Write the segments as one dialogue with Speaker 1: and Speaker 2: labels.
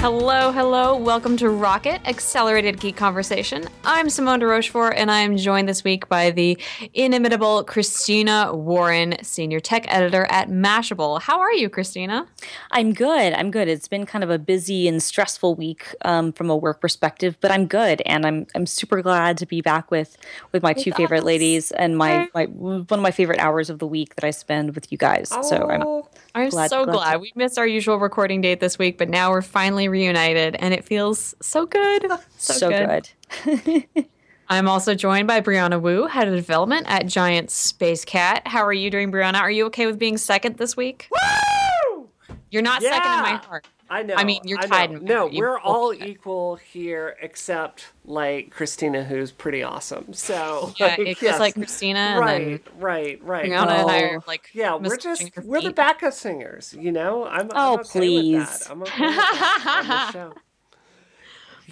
Speaker 1: Hello, hello. Welcome to Rocket Accelerated Geek Conversation. I'm Simone de Rochefort, and I am joined this week by the inimitable Christina Warren, Senior Tech Editor at Mashable. How are you, Christina?
Speaker 2: I'm good. I'm good. It's been kind of a busy and stressful week um, from a work perspective, but I'm good, and I'm I'm super glad to be back with with my two favorite ladies and my, my one of my favorite hours of the week that I spend with you guys. So I'm
Speaker 1: I'm
Speaker 2: Glad-
Speaker 1: so
Speaker 2: glad
Speaker 1: glad.
Speaker 2: to-
Speaker 1: We missed our usual recording date this week, but now we're finally reunited, and it feels so good. So,
Speaker 2: so, good.
Speaker 1: I'm also joined by Brianna Wu, Head of Development at Giant Space Cat. How are you doing, Brianna? Are you okay with being second this week?
Speaker 3: Woo!
Speaker 1: You're not second in my heart.
Speaker 3: I know.
Speaker 1: I mean, you're
Speaker 3: I
Speaker 1: tied
Speaker 3: No.
Speaker 1: You
Speaker 3: we're all
Speaker 1: tied.
Speaker 3: equal here, except like Christina, who's pretty awesome. So
Speaker 1: Yeah,
Speaker 3: like,
Speaker 1: it
Speaker 3: yes.
Speaker 1: like Christina and
Speaker 3: right,
Speaker 1: then
Speaker 3: right, right.
Speaker 1: Brianna and I
Speaker 2: Oh.
Speaker 1: are like
Speaker 3: yeah, we're just we're the backup singers. You know, I'm. I'm
Speaker 2: Oh,
Speaker 3: okay With
Speaker 2: please.
Speaker 3: that. I'm okay with that on the show.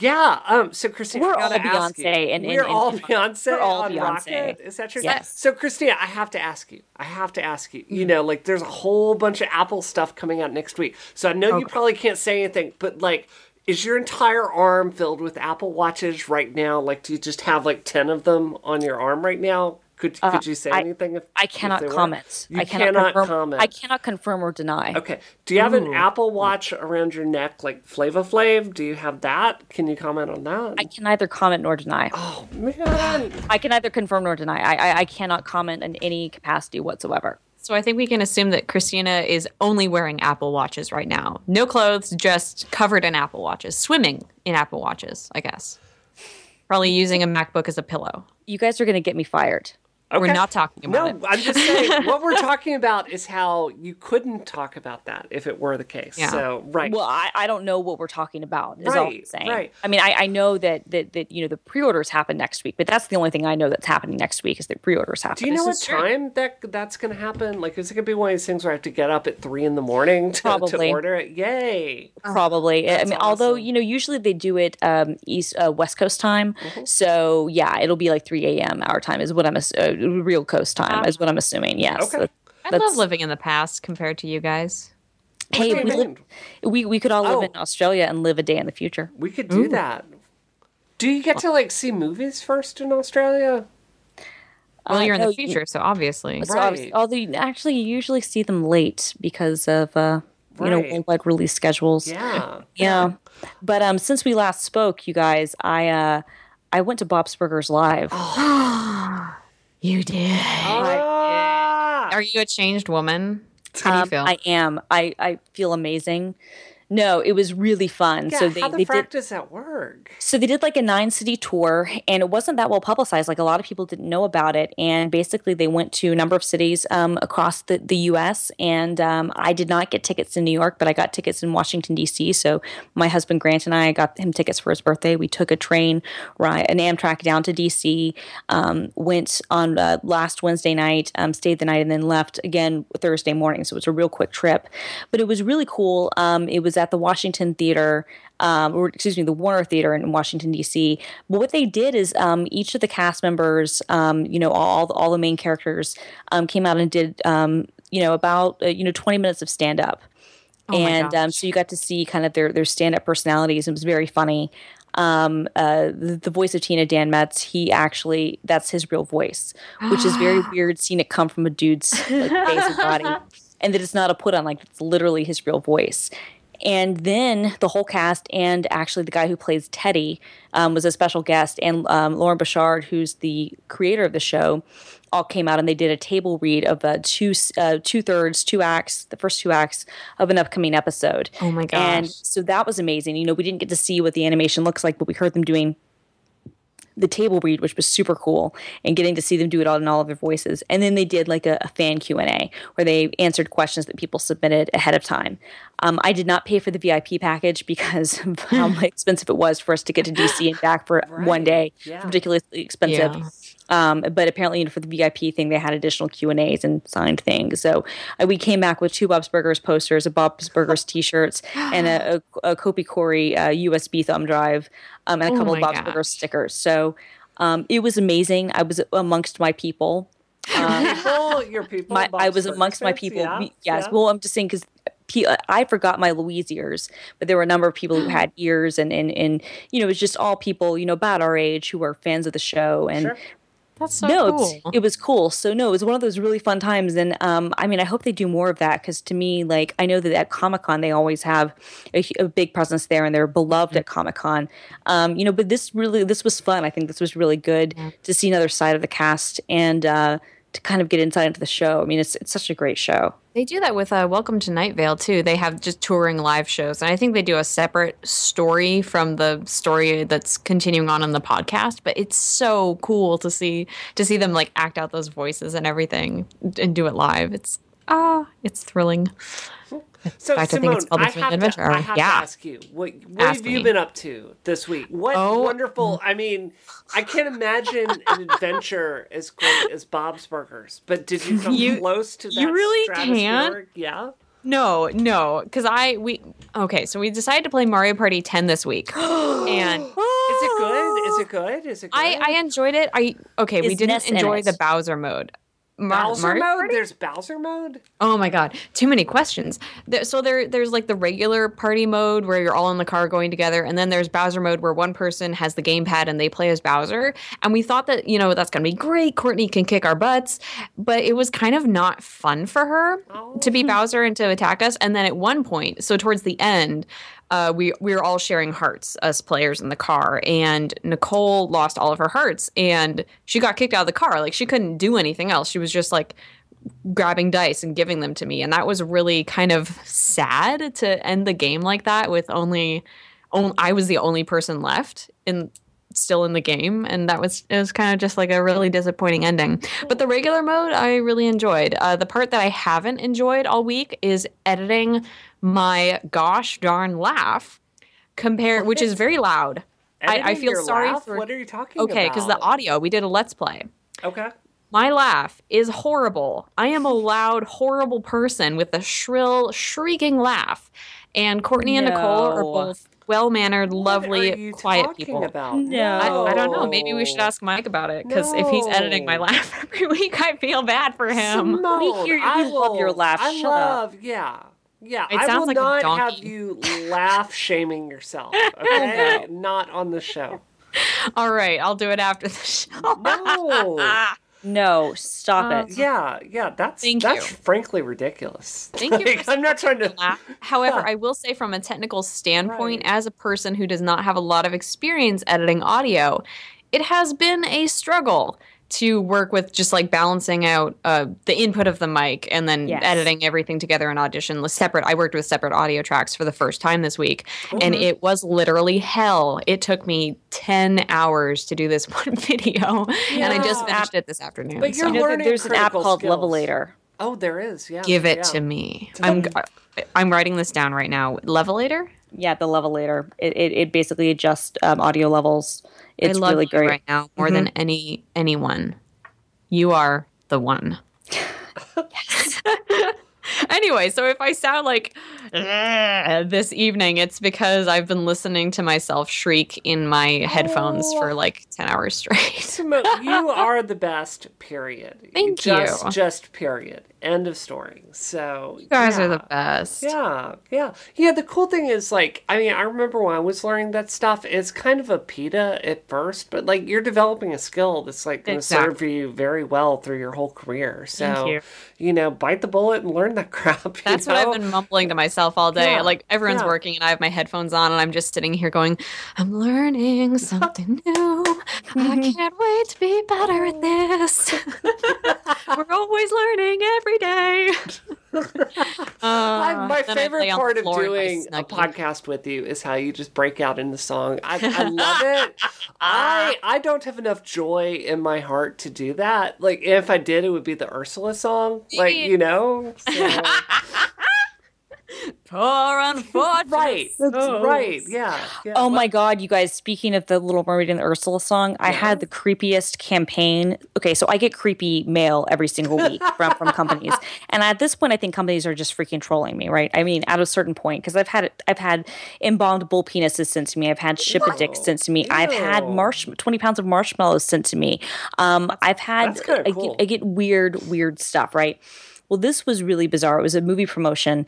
Speaker 3: Yeah. Um. So, Christina,
Speaker 2: We're all
Speaker 3: ask you.
Speaker 2: Beyonce and-
Speaker 3: we're
Speaker 2: and-
Speaker 3: all Beyonce.
Speaker 2: we're all
Speaker 3: on
Speaker 2: Beyonce.
Speaker 3: Rocket. Is that true?
Speaker 2: Yes.
Speaker 3: So, Christina, I have to ask you. I have to ask you.
Speaker 2: Mm-hmm.
Speaker 3: You know, like there's a whole bunch of Apple stuff coming out next week. So I know you probably can't say anything, but like. Is your entire arm filled with Apple Watches right now? Like, do you just have like ten of them on your arm right now? Could could you say
Speaker 2: Uh, I-
Speaker 3: anything? If,
Speaker 2: I cannot
Speaker 3: they
Speaker 2: comment.
Speaker 3: You
Speaker 2: I cannot,
Speaker 3: cannot
Speaker 2: confirm,
Speaker 3: comment.
Speaker 2: I cannot confirm or deny.
Speaker 3: Okay. Do you have an Apple Watch around your neck, like Flavor Flav? Do you have that? Can you comment on that?
Speaker 2: I can neither comment nor deny.
Speaker 3: oh man.
Speaker 2: I can neither confirm nor deny. I, I I cannot comment in any capacity whatsoever.
Speaker 1: So I think we can assume that Christina is only wearing Apple Watches right now. No clothes, just covered in Apple Watches, swimming in Apple Watches, I guess. Probably using a MacBook as a pillow.
Speaker 2: You guys are going to get me fired.
Speaker 1: We're not talking about
Speaker 3: No,
Speaker 1: it.
Speaker 3: I'm just saying what we're talking about is how you couldn't talk about that if it were the case.
Speaker 1: Yeah.
Speaker 3: So right.
Speaker 2: Well, I, I don't know what we're talking about. Is all I'm
Speaker 3: Right,
Speaker 2: saying.
Speaker 3: right.
Speaker 2: I mean, I, I know that, that that you know the pre-orders happen next week, but that's the only thing I know that's happening next week is that pre-orders happen.
Speaker 3: do you know what
Speaker 1: is true.
Speaker 3: time that that's going to happen? Like, is it going to be one of these things where I have to get up at three in the morning to, to order it? Yay!
Speaker 2: Probably. I mean, although you know, usually they do it um, east uh, West Coast time.
Speaker 3: Mm-hmm.
Speaker 2: So yeah, it'll be like three a.m. our time is what I'm uh, real coast time is what I'm assuming. Yes.
Speaker 3: Okay.
Speaker 2: That-
Speaker 1: I love living in the past compared to you guys.
Speaker 2: Hey, we,
Speaker 3: you
Speaker 2: live, we we could all live
Speaker 3: Oh.
Speaker 2: in Australia and live a day in the future.
Speaker 3: We could do that. Do you get to like see movies first in Australia?
Speaker 1: Well,
Speaker 2: Uh,
Speaker 1: you're in the future, so obviously.
Speaker 2: So
Speaker 3: Right.
Speaker 2: obviously, although you actually you usually see them late because of uh, you know
Speaker 3: Right.
Speaker 2: worldwide release schedules.
Speaker 3: Yeah.
Speaker 2: Yeah. But um, since we last spoke, you guys, I uh, I went to Bob's Burgers live.
Speaker 1: You did.
Speaker 3: Ah!
Speaker 1: Are you a changed woman? How do you
Speaker 2: Um,
Speaker 1: feel?
Speaker 2: I am. I, I feel amazing. No, it was really fun.
Speaker 3: Yeah,
Speaker 2: so they,
Speaker 3: how the
Speaker 2: they did
Speaker 3: does that work?
Speaker 2: so they did like a nine city tour and it wasn't that well publicized. Like a lot of people didn't know about it. And basically they went to a number of cities um, across the, the US. And um, I did not get tickets in New York, but I got tickets in Washington, DC. So my husband Grant and I got him tickets for his birthday. We took a train ride, an Amtrak down to DC, um, went on uh, last Wednesday night, um, stayed the night, and then left again Thursday morning. So it was a real quick trip. But it was really cool. Um, it was at the Washington Theater um, or excuse me, the Warner Theater in Washington D.C. But what they did is um, each of the cast members, um, you know, all all the main characters, um, came out and did, um, you know, about uh, you know twenty minutes of stand up,
Speaker 1: Oh
Speaker 2: and um, so you got to see kind of their their stand up personalities. It was very funny. Um, uh, the, the voice of Tina Dan Mintz, he actually that's his real voice, which is very weird seeing it come from a dude's like, face and body, and that it's not a put on, like it's literally his real voice. And then the whole cast, and actually the guy who plays Teddy um, was a special guest, and um, Loren Bouchard, who's the creator of the show, all came out and they did a table read of uh, two uh, two thirds, two acts, the first two acts of an upcoming episode.
Speaker 1: Oh my gosh!
Speaker 2: And so that was amazing. You know, we didn't get to see what the animation looks like, but we heard them doing the table read, which was super cool, and getting to see them do it all in all of their voices. And then they did like a, a fan Q and A where they answered questions that people submitted ahead of time. Um, I did not pay for the VIP package because of how expensive it was for us to get to DC and back for one day.
Speaker 3: yeah.
Speaker 2: Ridiculously expensive.
Speaker 1: Yeah.
Speaker 2: Um, but apparently, you know, for the VIP thing, they had additional Q and A's and signed things. So uh, we came back with two Bob's Burgers posters, a Bob's Burgers T-shirts, and a, a, a Kopi Corey uh, USB thumb drive, um, and a
Speaker 1: Oh
Speaker 2: couple
Speaker 1: my
Speaker 2: of Bob's
Speaker 1: gosh.
Speaker 2: Burgers stickers. So um, it was amazing. I was amongst my people. Um,
Speaker 3: people, your people.
Speaker 2: my, I
Speaker 3: Bob's
Speaker 2: was
Speaker 3: Burgers
Speaker 2: amongst my people.
Speaker 3: Yeah,
Speaker 2: We- yes.
Speaker 3: yeah.
Speaker 2: Well, I'm just saying because I forgot my Louise ears, but there were a number of people who had ears, and and and you know, it was just all people you know about our age who were fans of the show, and
Speaker 3: Sure.
Speaker 1: That's so
Speaker 2: no,
Speaker 1: cool.
Speaker 2: it was cool. So no, it was one of those really fun times, and um, I mean, I hope they do more of that because to me, like, I know that at Comic Con they always have a, a big presence there, and they're beloved at Comic Con. Um, you know, but this really, this was fun. I think this was really good to see another side of the cast and uh, to kind of get inside into the show. I mean, it's it's such a great show.
Speaker 1: They do that with uh, Welcome to Night Vale too. They have just touring live shows, and I think they do a separate story from the story that's continuing on in the podcast. But it's so cool to see to see them like act out those voices and everything and do it live. It's ah, it's thrilling.
Speaker 3: So
Speaker 1: fact, I think
Speaker 3: Simone,
Speaker 1: it's called
Speaker 3: I
Speaker 1: the Twin
Speaker 3: have,
Speaker 1: Adventure
Speaker 3: to, I have
Speaker 1: Yeah.
Speaker 3: to ask you, what, what
Speaker 1: Ask
Speaker 3: have you
Speaker 1: me.
Speaker 3: been up to this week? What
Speaker 1: Oh.
Speaker 3: wonderful! I mean, I can't imagine an adventure as great as Bob's Burgers. But did you come
Speaker 1: You-
Speaker 3: close to that?
Speaker 1: you really
Speaker 3: stratospheric? Yeah.
Speaker 1: No, no, because I we okay. So we decided to play Mario Party 10 this week, and
Speaker 3: Is it good? Is it good? Is it good?
Speaker 1: I I enjoyed it. I okay. we didn't
Speaker 2: Ness
Speaker 1: enjoy the Bowser mode. Mar-
Speaker 3: Bowser
Speaker 1: Mario
Speaker 3: mode.
Speaker 1: Party?
Speaker 3: There's Bowser mode.
Speaker 1: Oh my god, too many questions. There, so there, there's like the regular party mode where you're all in the car going together, and then there's Bowser mode where one person has the gamepad and they play as Bowser. And we thought that you know that's gonna be great. Courtney can kick our butts, but it was kind of not fun for her to be oh. Bowser and to attack us. And then at one point, so towards the end. Uh, we we were all sharing hearts, us players in the car, and Nicole lost all of her hearts, and she got kicked out of the car. Like she couldn't do anything else. She was just like grabbing dice and giving them to me and that was really kind of sad to end the game like that with only, only I was the only person left in still in the game and that was it was kind of just like a really disappointing ending but the regular mode I really enjoyed uh, the part that I haven't enjoyed all week is editing my gosh darn laugh compare which is very loud I, I feel sorry
Speaker 3: laugh?
Speaker 1: for
Speaker 3: What are you talking about?
Speaker 1: okay because the audio we did a let's play
Speaker 3: Okay.
Speaker 1: my laugh is horrible. I am a loud, horrible person with a shrill, shrieking laugh. And Courtney and Nicole are both well mannered,
Speaker 3: What are
Speaker 1: lovely,
Speaker 3: you
Speaker 1: quiet
Speaker 3: talking
Speaker 1: people.
Speaker 3: About?
Speaker 2: No.
Speaker 1: I, I don't know. Maybe we should ask Mike about it because if he's editing my laugh every week, I feel bad for him.
Speaker 3: Simone,
Speaker 2: hear you.
Speaker 3: I
Speaker 2: We love your
Speaker 3: will-
Speaker 2: laugh.
Speaker 3: I
Speaker 2: Shut up.
Speaker 3: love, yeah. Yeah,
Speaker 1: It
Speaker 3: I will
Speaker 1: like
Speaker 3: not have you laugh shaming yourself. Okay, not on the show.
Speaker 1: All right, I'll do it after the show.
Speaker 3: No.
Speaker 2: No, stop
Speaker 1: Um,
Speaker 2: it.
Speaker 3: Yeah, yeah, that's
Speaker 1: Thank
Speaker 3: that's
Speaker 1: you.
Speaker 3: frankly ridiculous.
Speaker 1: Thank you
Speaker 3: Like,
Speaker 1: for
Speaker 3: I'm not trying to.
Speaker 1: laugh. However,
Speaker 3: Yeah.
Speaker 1: I will say from a technical standpoint,
Speaker 3: Right.
Speaker 1: as a person who does not have a lot of experience editing audio, it has been a struggle to work with just like balancing out uh, the input of the mic and then
Speaker 2: Yes.
Speaker 1: editing everything together in audition separate i worked with separate audio tracks for the first time this week and it was literally hell it took me 10 hours to do this one video and i just
Speaker 3: Yeah.
Speaker 1: finished it this afternoon
Speaker 3: But you're
Speaker 2: You know that
Speaker 3: learning
Speaker 2: there's an app called
Speaker 3: skills.
Speaker 2: Levelator.
Speaker 3: Oh, there is. Yeah.
Speaker 1: give it
Speaker 3: yeah.
Speaker 1: to me i'm i'm writing this down right now levelator
Speaker 2: Yeah, the Levelator. It it, it basically adjusts um, audio levels. It's
Speaker 1: I love
Speaker 2: really
Speaker 1: you
Speaker 2: great. Mm-hmm.
Speaker 1: right now more than any anyone. You are the one. anyway, so if I sound like this evening, it's because I've been listening to myself shriek in my headphones
Speaker 3: Oh.
Speaker 1: for like ten hours straight.
Speaker 3: Simone, you are the best. Period.
Speaker 1: Thank
Speaker 3: just,
Speaker 1: you.
Speaker 3: Just period. End of story. So
Speaker 1: You guys
Speaker 3: yeah.
Speaker 1: are the best.
Speaker 3: Yeah, yeah, yeah. The cool thing is, like, I mean, I remember when I was learning that stuff. It's kind of a pita at first, but like, you're developing a skill that's like going to serve you very well through your whole career. So,
Speaker 1: you.
Speaker 3: you know, bite the bullet and learn that crap.
Speaker 1: That's what? I've been mumbling to myself all day.
Speaker 3: Yeah,
Speaker 1: Like everyone's
Speaker 3: yeah.
Speaker 1: working and I have my headphones on and I'm just sitting here going, I'm learning something new. I mm-hmm. can't wait to be better at this. We're always learning every day. Uh,
Speaker 3: my favorite
Speaker 1: the
Speaker 3: part of
Speaker 1: in
Speaker 3: doing a podcast with you is how you just break out into song. I, I love it. I I don't have enough joy in my heart to do that. Like if I did, it would be the Ursula song. Like you know, So-
Speaker 1: Poor unfortunate.
Speaker 3: right,
Speaker 1: souls.
Speaker 3: right, yeah. yeah.
Speaker 2: Oh my god, you guys, speaking of the Little Mermaid and the Ursula song, I had the creepiest campaign. Okay, so I get creepy mail every single week from, from companies. And at this point I think companies are just freaking trolling me, right? I mean, at a certain point because I've had I've had embalmed bull penises sent to me. I've had ship a dick sent to me. I've had marsh 20 pounds of marshmallows sent to me. Um I've had
Speaker 3: That's kinda
Speaker 2: I,
Speaker 3: cool.
Speaker 2: get, I get weird weird stuff, right? Well, this was really bizarre. It was a movie promotion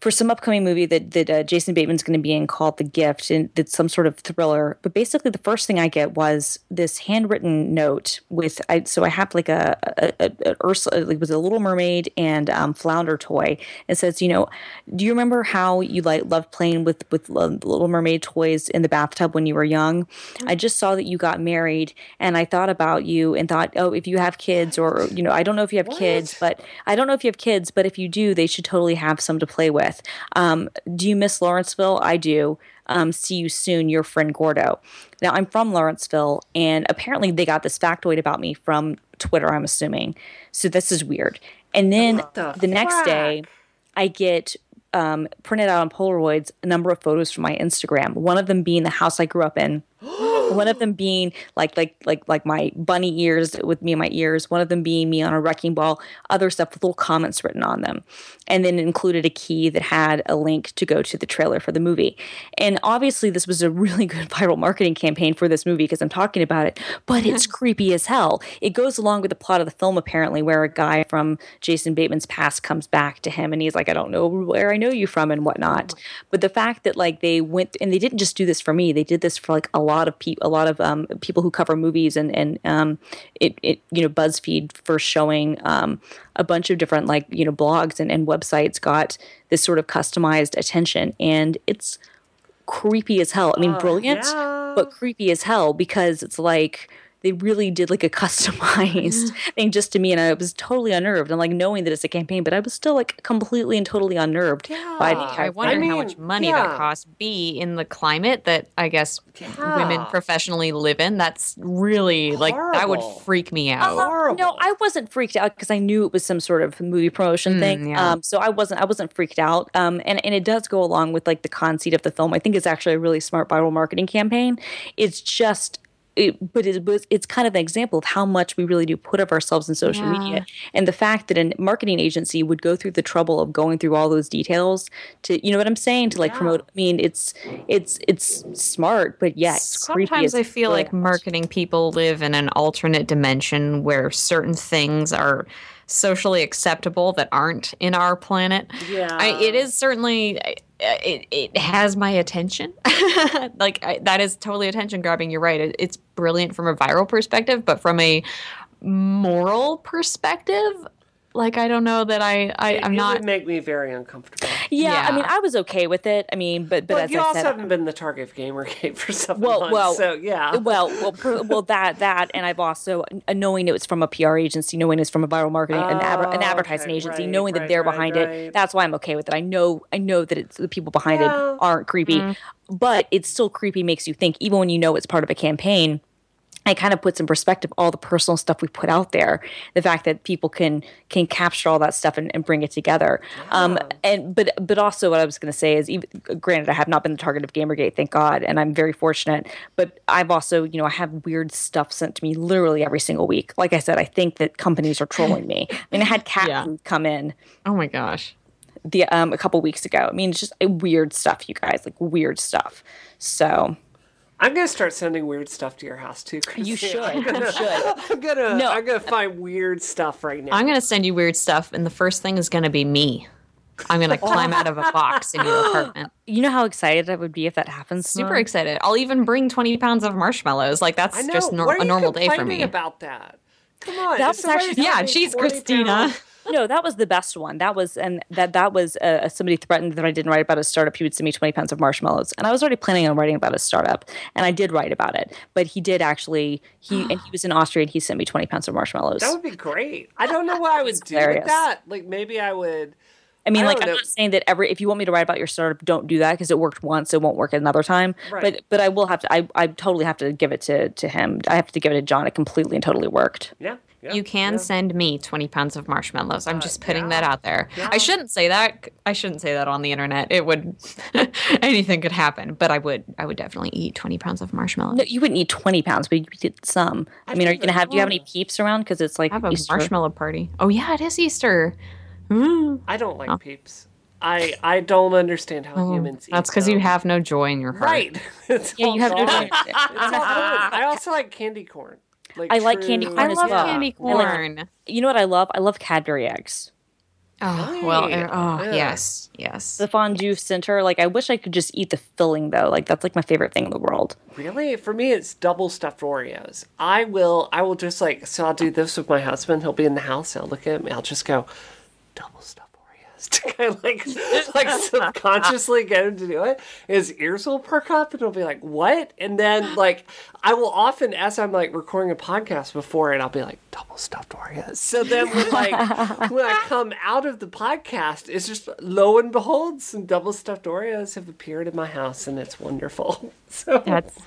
Speaker 2: for some upcoming movie that that uh, Jason Bateman's going to be in called The Gift, and it's some sort of thriller. But basically, the first thing I get was this handwritten note with. I, so I have like a, a, a, a Ursula, like was a Little Mermaid and um, Flounder toy. It says, you know, do you remember how you like loved playing with with Little Mermaid toys in the bathtub when you were young? I just saw that you got married, and I thought about you and thought, oh, if you have kids, or you know, I don't know if you have
Speaker 3: What?
Speaker 2: kids, but I don't know if you have kids, but if you do, they should totally have some to play with. Um, do you miss Lawrenceville? I do. Um, see you soon, your friend Gordo. Now, I'm from Lawrenceville, and apparently they got this factoid about me from Twitter, I'm assuming. So this is weird. And then
Speaker 3: the
Speaker 2: the next day. I get um, printed out on Polaroids a number of photos from my Instagram. One of them being the house I grew up in. one of them being like like like like my bunny ears with me in my ears. One of them being me on a wrecking ball. Other stuff with little comments written on them, and then included a key that had a link to go to the trailer for the movie. And obviously, this was a really good viral marketing campaign for this movie because I'm talking about it. But it's creepy as hell. It goes along with the plot of the film apparently, where a guy from Jason Bateman's past comes back to him and he's like, I don't know where I know you from and whatnot. Oh. But the fact that like they went and they didn't just do this for me, they did this for like a lot of people, a lot of um, people who cover movies and and um, it, it you know BuzzFeed for showing um, a bunch of different like you know blogs and, and websites got this sort of customized attention and it's creepy as hell. I mean,
Speaker 3: Uh,
Speaker 2: brilliant,
Speaker 3: yeah.
Speaker 2: but creepy as hell because it's like they really did like a customized thing just to me, and I was totally unnerved. And like knowing that it's a campaign, but I was still like completely and totally unnerved by the
Speaker 3: Yeah.
Speaker 1: I wonder.
Speaker 3: I
Speaker 1: how much money
Speaker 3: yeah.
Speaker 1: that costs. B in the climate that I guess women professionally live in. That's really like that would freak me out.
Speaker 3: Horrible.
Speaker 2: No, I wasn't freaked out because I knew it was some sort of movie promotion
Speaker 1: Mm,
Speaker 2: thing.
Speaker 1: yeah.
Speaker 2: Um, so I wasn't I wasn't freaked out. Um, and and it does go along with like the conceit of the film. I think it's actually a really smart viral marketing campaign. It's just. It, but it was, it's kind of an example of how much we really do put of ourselves in social
Speaker 1: Yeah.
Speaker 2: media and the fact that a marketing agency would go through the trouble of going through all those details to you know what i'm saying to like
Speaker 3: Yeah.
Speaker 2: promote i mean it's it's it's smart but yeah
Speaker 1: Sometimes I feel like marketing people live in an alternate dimension where certain things are socially acceptable that aren't in our planet.
Speaker 3: Yeah.
Speaker 1: I, it is certainly Uh, it, it has my attention. like I, that is totally attention grabbing. You're right. It, it's brilliant from a viral perspective, but from a moral perspective, like I don't know that I, I
Speaker 3: It-
Speaker 1: I'm
Speaker 3: it
Speaker 1: not.
Speaker 3: would make me very uncomfortable.
Speaker 2: Yeah, i mean i was okay with it i mean but but as
Speaker 3: you
Speaker 2: i
Speaker 3: also
Speaker 2: said
Speaker 3: haven't been the target of Gamergate for seven
Speaker 2: Well,
Speaker 3: months,
Speaker 2: well,
Speaker 3: so yeah.
Speaker 2: well, well, well, that that, and I've also uh, knowing it was from a PR agency, knowing it's from a viral marketing, an, adver- an
Speaker 3: Oh,
Speaker 2: advertising
Speaker 3: okay,
Speaker 2: agency,
Speaker 3: right,
Speaker 2: knowing that
Speaker 3: right,
Speaker 2: they're
Speaker 3: right,
Speaker 2: behind it. That's why I'm okay with it. I know, I know that it's the people behind
Speaker 3: Yeah.
Speaker 2: it aren't creepy, but it's still creepy. Makes you think, even when you know it's part of a campaign. It kind of puts in perspective all the personal stuff we put out there. The fact that people can can capture all that stuff and, and bring it together. Um, and but but also what I was going to say is, even, granted, I have not been the target of GamerGate, thank God, and I'm very fortunate. But I've also, you know, I have weird stuff sent to me literally every single week. Like I said, I think that companies are trolling me. I mean, I had cat
Speaker 1: Yeah.
Speaker 2: food come in
Speaker 1: oh my gosh.
Speaker 2: the um a couple weeks ago. I mean, it's just weird stuff, you guys, like weird stuff. So
Speaker 3: I'm gonna start sending weird stuff to your house too.
Speaker 2: you should,
Speaker 3: I'm gonna,
Speaker 2: you should.
Speaker 3: I'm gonna,
Speaker 2: No.
Speaker 3: I'm gonna find weird stuff right now.
Speaker 1: I'm going to send you weird stuff, and the first thing is going to be me. I'm going to climb out of a box in your apartment.
Speaker 2: You know how excited I would be if that happens.
Speaker 1: Super
Speaker 2: Simone?
Speaker 1: excited. I'll even bring 20 pounds of marshmallows. Like, that's just nor- a normal day for
Speaker 3: complaining
Speaker 1: me.
Speaker 3: about that? Come on.
Speaker 2: That
Speaker 3: if
Speaker 2: was
Speaker 3: somebody
Speaker 2: actually-
Speaker 1: yeah,
Speaker 3: sent
Speaker 1: she's Christina.
Speaker 3: pounds-
Speaker 2: No, that was the best one. That was and that that was uh, somebody threatened that I didn't write about a startup. He would send me twenty pounds of marshmallows, and I was already planning on writing about a startup, and I did write about it. But he did actually he and he was in Austria, and he sent me twenty pounds of marshmallows.
Speaker 3: That would be great. I don't know what I would do with that. Like maybe I would.
Speaker 2: I mean,
Speaker 3: I
Speaker 2: like
Speaker 3: don't
Speaker 2: I'm not saying that every if you want me to write about your startup, don't do that because it worked once, it won't work another time.
Speaker 3: Right.
Speaker 2: But but I will have to. I I totally have to give it to to him. I have to give it to John. It completely and totally worked.
Speaker 3: Yeah. Yeah
Speaker 1: You can
Speaker 3: yeah.
Speaker 1: send me 20 pounds of marshmallows. I'm uh, just putting
Speaker 3: yeah.
Speaker 1: that out there.
Speaker 3: Yeah.
Speaker 1: I shouldn't say that. I shouldn't say that on the internet. It would anything could happen, but I would I would definitely eat 20 pounds of marshmallows.
Speaker 2: No, you wouldn't eat twenty pounds, but you could get some. I, mean, are you gonna have? Do you have any peeps around? Because it's like
Speaker 1: I have a
Speaker 2: Easter.
Speaker 1: marshmallow party. Oh yeah, it is Easter. Ooh.
Speaker 3: I don't like oh. peeps. I I don't understand how oh, humans eat.
Speaker 1: Oh, That's because you have no joy in your heart.
Speaker 3: right. It's
Speaker 2: Yeah,
Speaker 3: all
Speaker 2: you have no.
Speaker 3: gone. It's all. I also like candy corn. Like
Speaker 2: I like candy corn
Speaker 1: I
Speaker 2: as
Speaker 1: love
Speaker 2: well.
Speaker 1: candy
Speaker 2: I like-
Speaker 1: corn.
Speaker 2: You know what I love? I love Cadbury eggs.
Speaker 1: Oh well,
Speaker 3: Right.
Speaker 1: er- oh
Speaker 3: Yeah.
Speaker 1: yes, yes.
Speaker 2: The fondue center, like I wish I could just eat the filling though. Like that's like my favorite thing in the world.
Speaker 3: Really? For me, it's double stuffed Oreos. I will, I will just like, so I'll do this with my husband. He'll be in the house. I'll look at him. I'll just go, double stuffed Oreos to kind of like, like subconsciously get him to do it. His ears will perk up and he'll be like, what? And then like, I will often, as I'm like recording a podcast before and I'll be like, double stuffed Oreos. So then when like, when I come out of the podcast, it's just lo and behold, some double stuffed Oreos have appeared in my house and it's wonderful. So.
Speaker 2: That's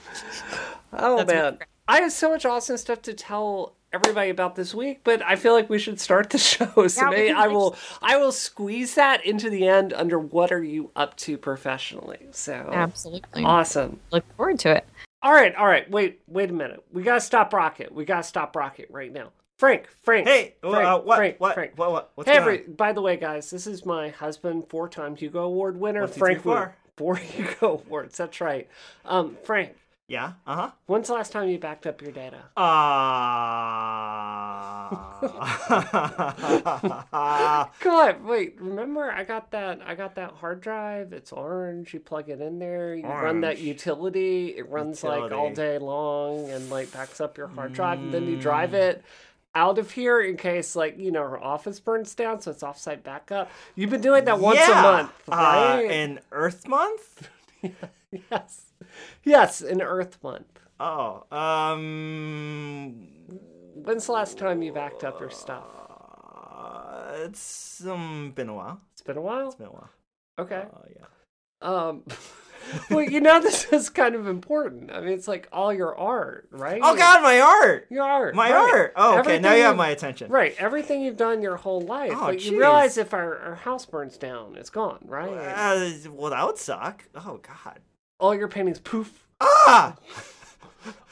Speaker 3: Oh
Speaker 1: That's
Speaker 3: man, I have so much awesome stuff to tell everybody about this week, but I feel like we should start the show. So
Speaker 1: Yeah,
Speaker 3: maybe I will I will squeeze that into the end under what are you up to professionally. So
Speaker 1: Absolutely.
Speaker 3: awesome.
Speaker 1: Look forward to it.
Speaker 3: All right, all right. Wait, wait a minute. We gotta stop Rocket. We gotta stop Rocket right now. Frank, Frank.
Speaker 4: Hey,
Speaker 3: Frank,
Speaker 4: uh, what,
Speaker 3: Frank,
Speaker 4: what,
Speaker 3: Frank.
Speaker 4: what, what, what's
Speaker 3: hey,
Speaker 4: going
Speaker 3: every, by the way, guys, this is my husband, four-time Hugo Award winner,
Speaker 4: One, two,
Speaker 3: Frank.
Speaker 4: three,
Speaker 3: Wu.
Speaker 4: four.
Speaker 3: Four Hugo Awards. That's right. Um, Frank,
Speaker 4: Yeah, uh huh.
Speaker 3: when's the last time you backed up your data?
Speaker 4: huh.
Speaker 3: God, wait, remember I got that I got that hard drive, it's orange, you plug it in there, you run that utility, it runs like all day long and like backs up your hard drive and then you
Speaker 4: Mm.
Speaker 3: drive it out of here in case like, you know, her office burns down, so it's offsite backup. You've been doing that once a
Speaker 4: Yeah,
Speaker 3: month,
Speaker 4: Uh,
Speaker 3: right?
Speaker 4: in Earth Month?
Speaker 3: yes. Yes, in Earth Month.
Speaker 4: Oh, um,
Speaker 3: When's the last time you backed up your stuff?
Speaker 4: uh, it's um, been a while.
Speaker 3: It's been a while?
Speaker 4: It's been a while.
Speaker 3: Okay.
Speaker 4: Oh yeah.
Speaker 3: Um well, you know this is kind of important. I mean, it's like all your art, right?
Speaker 4: Oh God, my art,
Speaker 3: Your art.
Speaker 4: my
Speaker 3: right.
Speaker 4: art. Oh, okay. Now you have my attention.
Speaker 3: Right, everything you've done your whole life.
Speaker 4: Oh,
Speaker 3: like, you realize if our, our house burns down, it's gone, right?
Speaker 4: Uh, well, that would suck. Oh God.
Speaker 3: All your paintings, poof.
Speaker 4: Ah!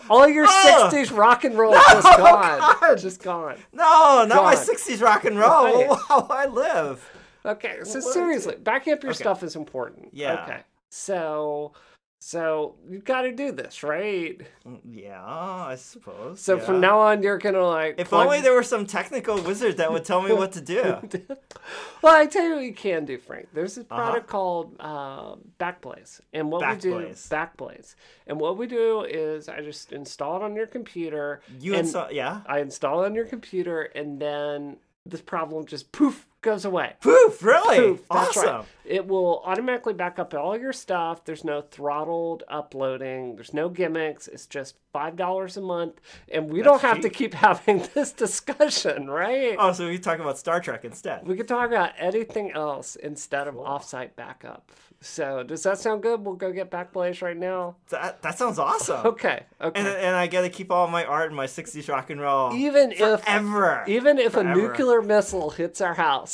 Speaker 3: All your
Speaker 4: Ugh.
Speaker 3: 60s rock and roll is just
Speaker 4: No,
Speaker 3: gone.
Speaker 4: God.
Speaker 3: Just gone.
Speaker 4: No, not my '60s rock and roll.
Speaker 3: Right.
Speaker 4: How I live.
Speaker 3: Okay, so
Speaker 4: What?
Speaker 3: seriously, backing up your
Speaker 4: Okay.
Speaker 3: stuff is important.
Speaker 4: Yeah.
Speaker 3: Okay. So, so you've got to do this, right?
Speaker 4: Mm, Yeah, I suppose.
Speaker 3: So
Speaker 4: yeah.
Speaker 3: from now on, you're gonna like.
Speaker 4: if
Speaker 3: plug-
Speaker 4: only there were some technical wizard that would tell me what to do.
Speaker 3: well, I tell you what you can do, Frank. There's a
Speaker 4: Uh-huh.
Speaker 3: product called uh, Backblaze, and what we do
Speaker 4: Backblaze.
Speaker 3: Backblaze, and what we do is I just install it on your computer.
Speaker 4: You install, yeah.
Speaker 3: I install it on your computer, and then this problem just poof goes away.
Speaker 4: Poof! Really?
Speaker 3: Poof, that's
Speaker 4: awesome.
Speaker 3: right. It will automatically back up all your stuff. There's no throttled uploading. There's no gimmicks. It's just five dollars a month, and we don't
Speaker 4: That's
Speaker 3: have to keep having this discussion, right?
Speaker 4: Oh, so we can talk about Star Trek instead.
Speaker 3: We could talk about anything else instead of offsite backup. So does that sound good? We'll go get Backblaze right now.
Speaker 4: That that sounds awesome.
Speaker 3: Okay. Okay.
Speaker 4: And and I get to keep all my art and my '60s rock and roll
Speaker 3: even if
Speaker 4: forever.
Speaker 3: even if a nuclear missile hits our house,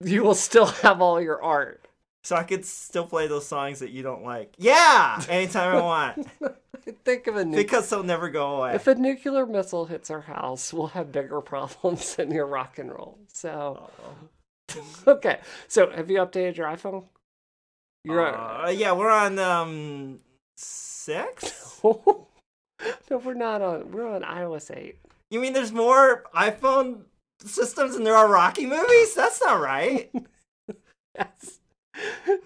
Speaker 3: you will still have all your art.
Speaker 4: so I could still play those songs that you don't like. Yeah, anytime I want,
Speaker 3: Think of a nuclear.
Speaker 4: because they'll never go away.
Speaker 3: If a nuclear missile hits our house, we'll have bigger problems than your rock and roll. So, okay. So, have you updated your iPhone? You're
Speaker 4: Uh, yeah, we're on um six.
Speaker 3: no, we're not on. We're on iOS eight.
Speaker 4: You mean there's more iPhone systems and there are Rocky movies? That's not right.
Speaker 3: Yes.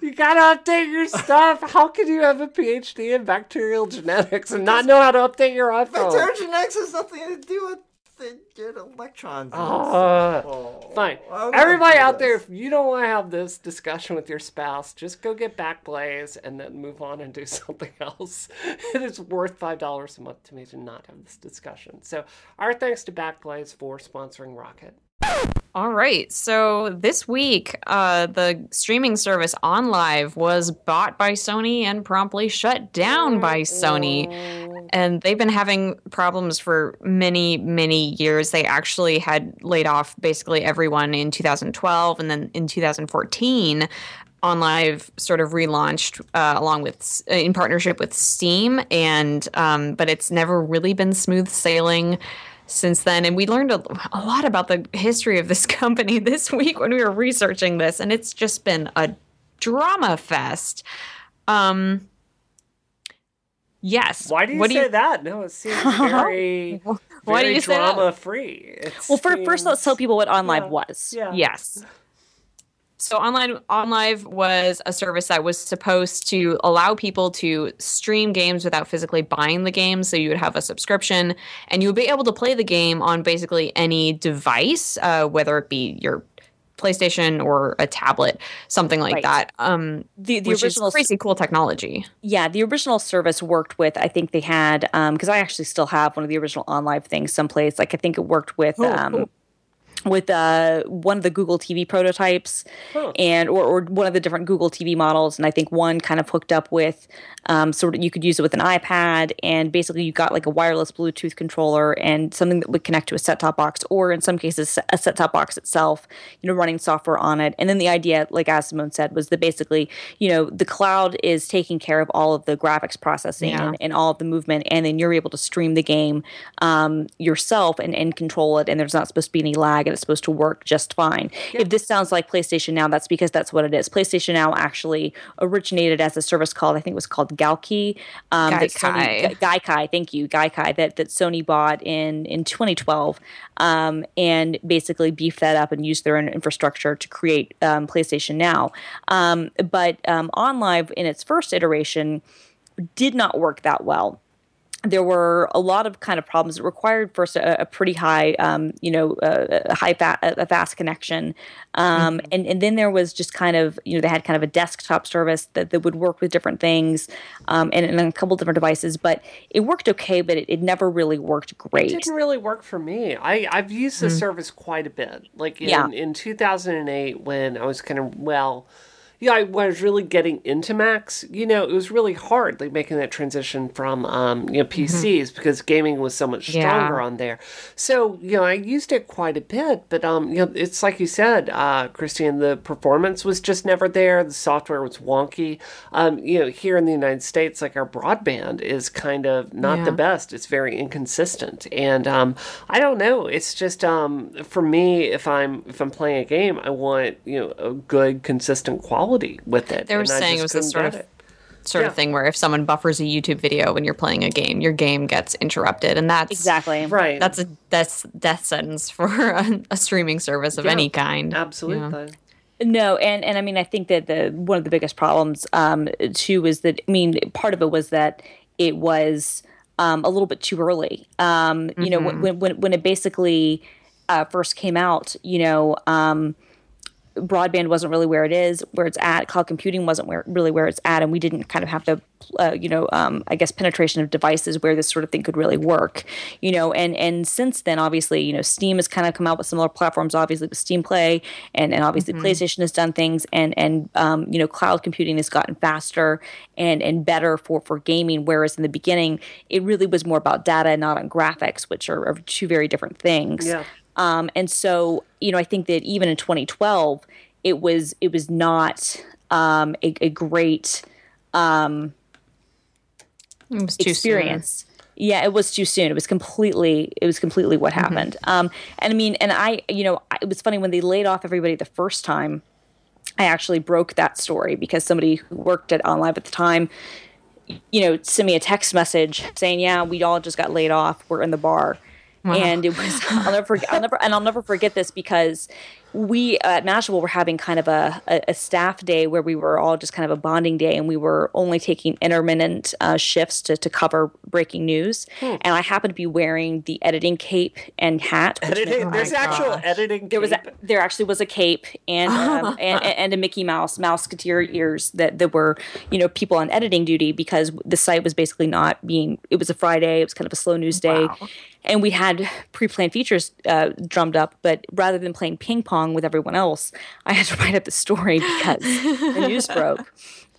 Speaker 3: You gotta update your stuff. How can you have a PhD in bacterial genetics and not know how to update your iPhone?
Speaker 4: Bacteriogenetics has nothing to do with the get electrons.
Speaker 3: Uh.
Speaker 4: Oh,
Speaker 3: Fine. Everybody out there, if you don't want to have this discussion with your spouse, just go get Backblaze and then move on and do something else. It is worth $5 a month to me to not have this discussion. So, our thanks to Backblaze for sponsoring Rocket.
Speaker 1: All right. So this week, uh, the streaming service OnLive was bought by Sony and promptly shut down by Sony. And they've been having problems for many, many years. They actually had laid off basically everyone in 2012. And then in 2014, OnLive sort of relaunched uh, along with in partnership with Steam, and um, but it's never really been smooth sailing since then. And we learned a, a lot about the history of this company this week when we were researching this, and it's just been a drama fest. Um, yes.
Speaker 3: Why do you
Speaker 1: what
Speaker 3: say that? No, it seems very.
Speaker 1: Why do
Speaker 3: very
Speaker 1: you say
Speaker 3: drama free. It's
Speaker 2: Well, for, first, let's tell people what OnLive
Speaker 3: Yeah.
Speaker 2: was.
Speaker 3: Yeah.
Speaker 1: Yes. So online OnLive was a service that was supposed to allow people to stream games without physically buying the game. So you would have a subscription, and you would be able to play the game on basically any device, uh, whether it be your PlayStation or a tablet, something like
Speaker 2: Right.
Speaker 1: that. Um,
Speaker 2: The, the
Speaker 1: which
Speaker 2: original
Speaker 1: is crazy cool technology.
Speaker 2: Yeah, the original service worked with. I think they had because I actually still have one of the original OnLive things someplace. Like I think it worked with um, with uh, one of the Google TV prototypes, and or, or one of the different Google TV models. And I think one kind of hooked up with um, sort of you could use it with an iPad, and basically you got like a wireless Bluetooth controller and something that would connect to a set top box, or in some cases a set top box itself. You know, running software on it. And then the idea, like as Simone said, was that basically you know the cloud is taking care of all of the graphics processing
Speaker 1: Yeah.
Speaker 2: and, and all of the movement, and then you're able to stream the game um, yourself and, and control it. And there's not supposed to be any lag, and it's supposed to work just fine. If this sounds like PlayStation Now, that's because that's what it is. PlayStation Now actually originated as a service called, I think it was called Gaikai. Um, Sony-
Speaker 1: Gaikai.
Speaker 2: Gaikai, thank you, Gaikai, that, that Sony bought in, in 2012 um, and basically beefed that up and used their own infrastructure to create um, PlayStation Now. Um, but um, OnLive, in its first iteration, did not work that well there were a lot of kind of problems. It required first a, a pretty high, um, you know, uh, a high fa- a fast connection, um, and and then there was just kind of you know they had kind of a desktop service that, that would work with different things, um, and, and a couple different devices. But it worked okay, but it, it never really worked great.
Speaker 3: It didn't really work for me. I, I've used the service quite a bit. Like in,
Speaker 2: Yeah.
Speaker 3: in 2008, when I was kind of, well, yeah, I was really getting into Macs. You know, it was really hard, like making that transition from, um, you know, PCs because gaming was so much
Speaker 1: Yeah.
Speaker 3: stronger on there. So, you know, I used it quite a bit, but, um, you know, it's like you said, uh, Christian, the performance was just never there. The software was wonky. Um, you know, here in the United States, like our broadband is kind of not the best. It's very inconsistent, and um, I don't know. It's just um, for me, if I'm if I'm playing a game, I want you know a good, consistent quality with it.
Speaker 1: They were
Speaker 3: and I
Speaker 1: saying
Speaker 3: just
Speaker 1: it was
Speaker 3: this
Speaker 1: sort of
Speaker 3: it.
Speaker 1: sort
Speaker 3: Yeah.
Speaker 1: of thing where if someone buffers a YouTube video when you're playing a game, your game gets interrupted, and that's
Speaker 2: exactly
Speaker 3: right.
Speaker 1: That's a that's death sentence for a, a streaming service of
Speaker 3: Yeah,
Speaker 1: any kind.
Speaker 3: absolutely.
Speaker 2: No, and and I mean I think that the one of the biggest problems um, too was that I mean part of it was that it was um, a little bit too early. Um, You know when when when it basically uh, first came out, you know. Um, broadband wasn't really where it is, where it's at. Cloud computing wasn't where really where it's at, and we didn't kind of have the, uh, you know, um, I guess penetration of devices where this sort of thing could really work, you know. And and since then, obviously, you know, Steam has kind of come out with similar platforms, obviously with Steam Play, and and obviously PlayStation has done things, and and um, you know, cloud computing has gotten faster and and better for for gaming. Whereas in the beginning, it really was more about data, not on graphics, which are, are two very different things.
Speaker 3: Yeah.
Speaker 2: Um, and so, you know, I think that even in 2012, it was it was not um, a, a great um,
Speaker 1: It was too soon.
Speaker 2: experience. Yeah, it was too soon. It was completely it was completely what
Speaker 1: Mm-hmm.
Speaker 2: happened. Um, and I mean, and I, you know, it was funny when they laid off everybody the first time. I actually broke that story because somebody who worked at OnLive at the time, you know, sent me a text message saying, "Yeah, we all just got laid off. We're in the bar." And it was I'll never forget I'll never and I'll never forget this because we at Mashable were having kind of a, a, a staff day where we were all just kind of a bonding day and we were only taking intermittent uh, shifts to, to cover breaking news. And I happened to be wearing the editing cape and hat. which meant-
Speaker 3: Editing, there's actual
Speaker 1: gosh.
Speaker 3: editing.
Speaker 2: there was a, there actually was a cape and um, and, and a Mickey Mouse Mouseketeer ears that, that were you know people on editing duty because the site was basically not being it was a Friday it was kind of a slow news day
Speaker 1: Wow.
Speaker 2: And we had pre-planned features uh, drummed up but rather than playing ping pong with everyone else I had to write up the story because the news broke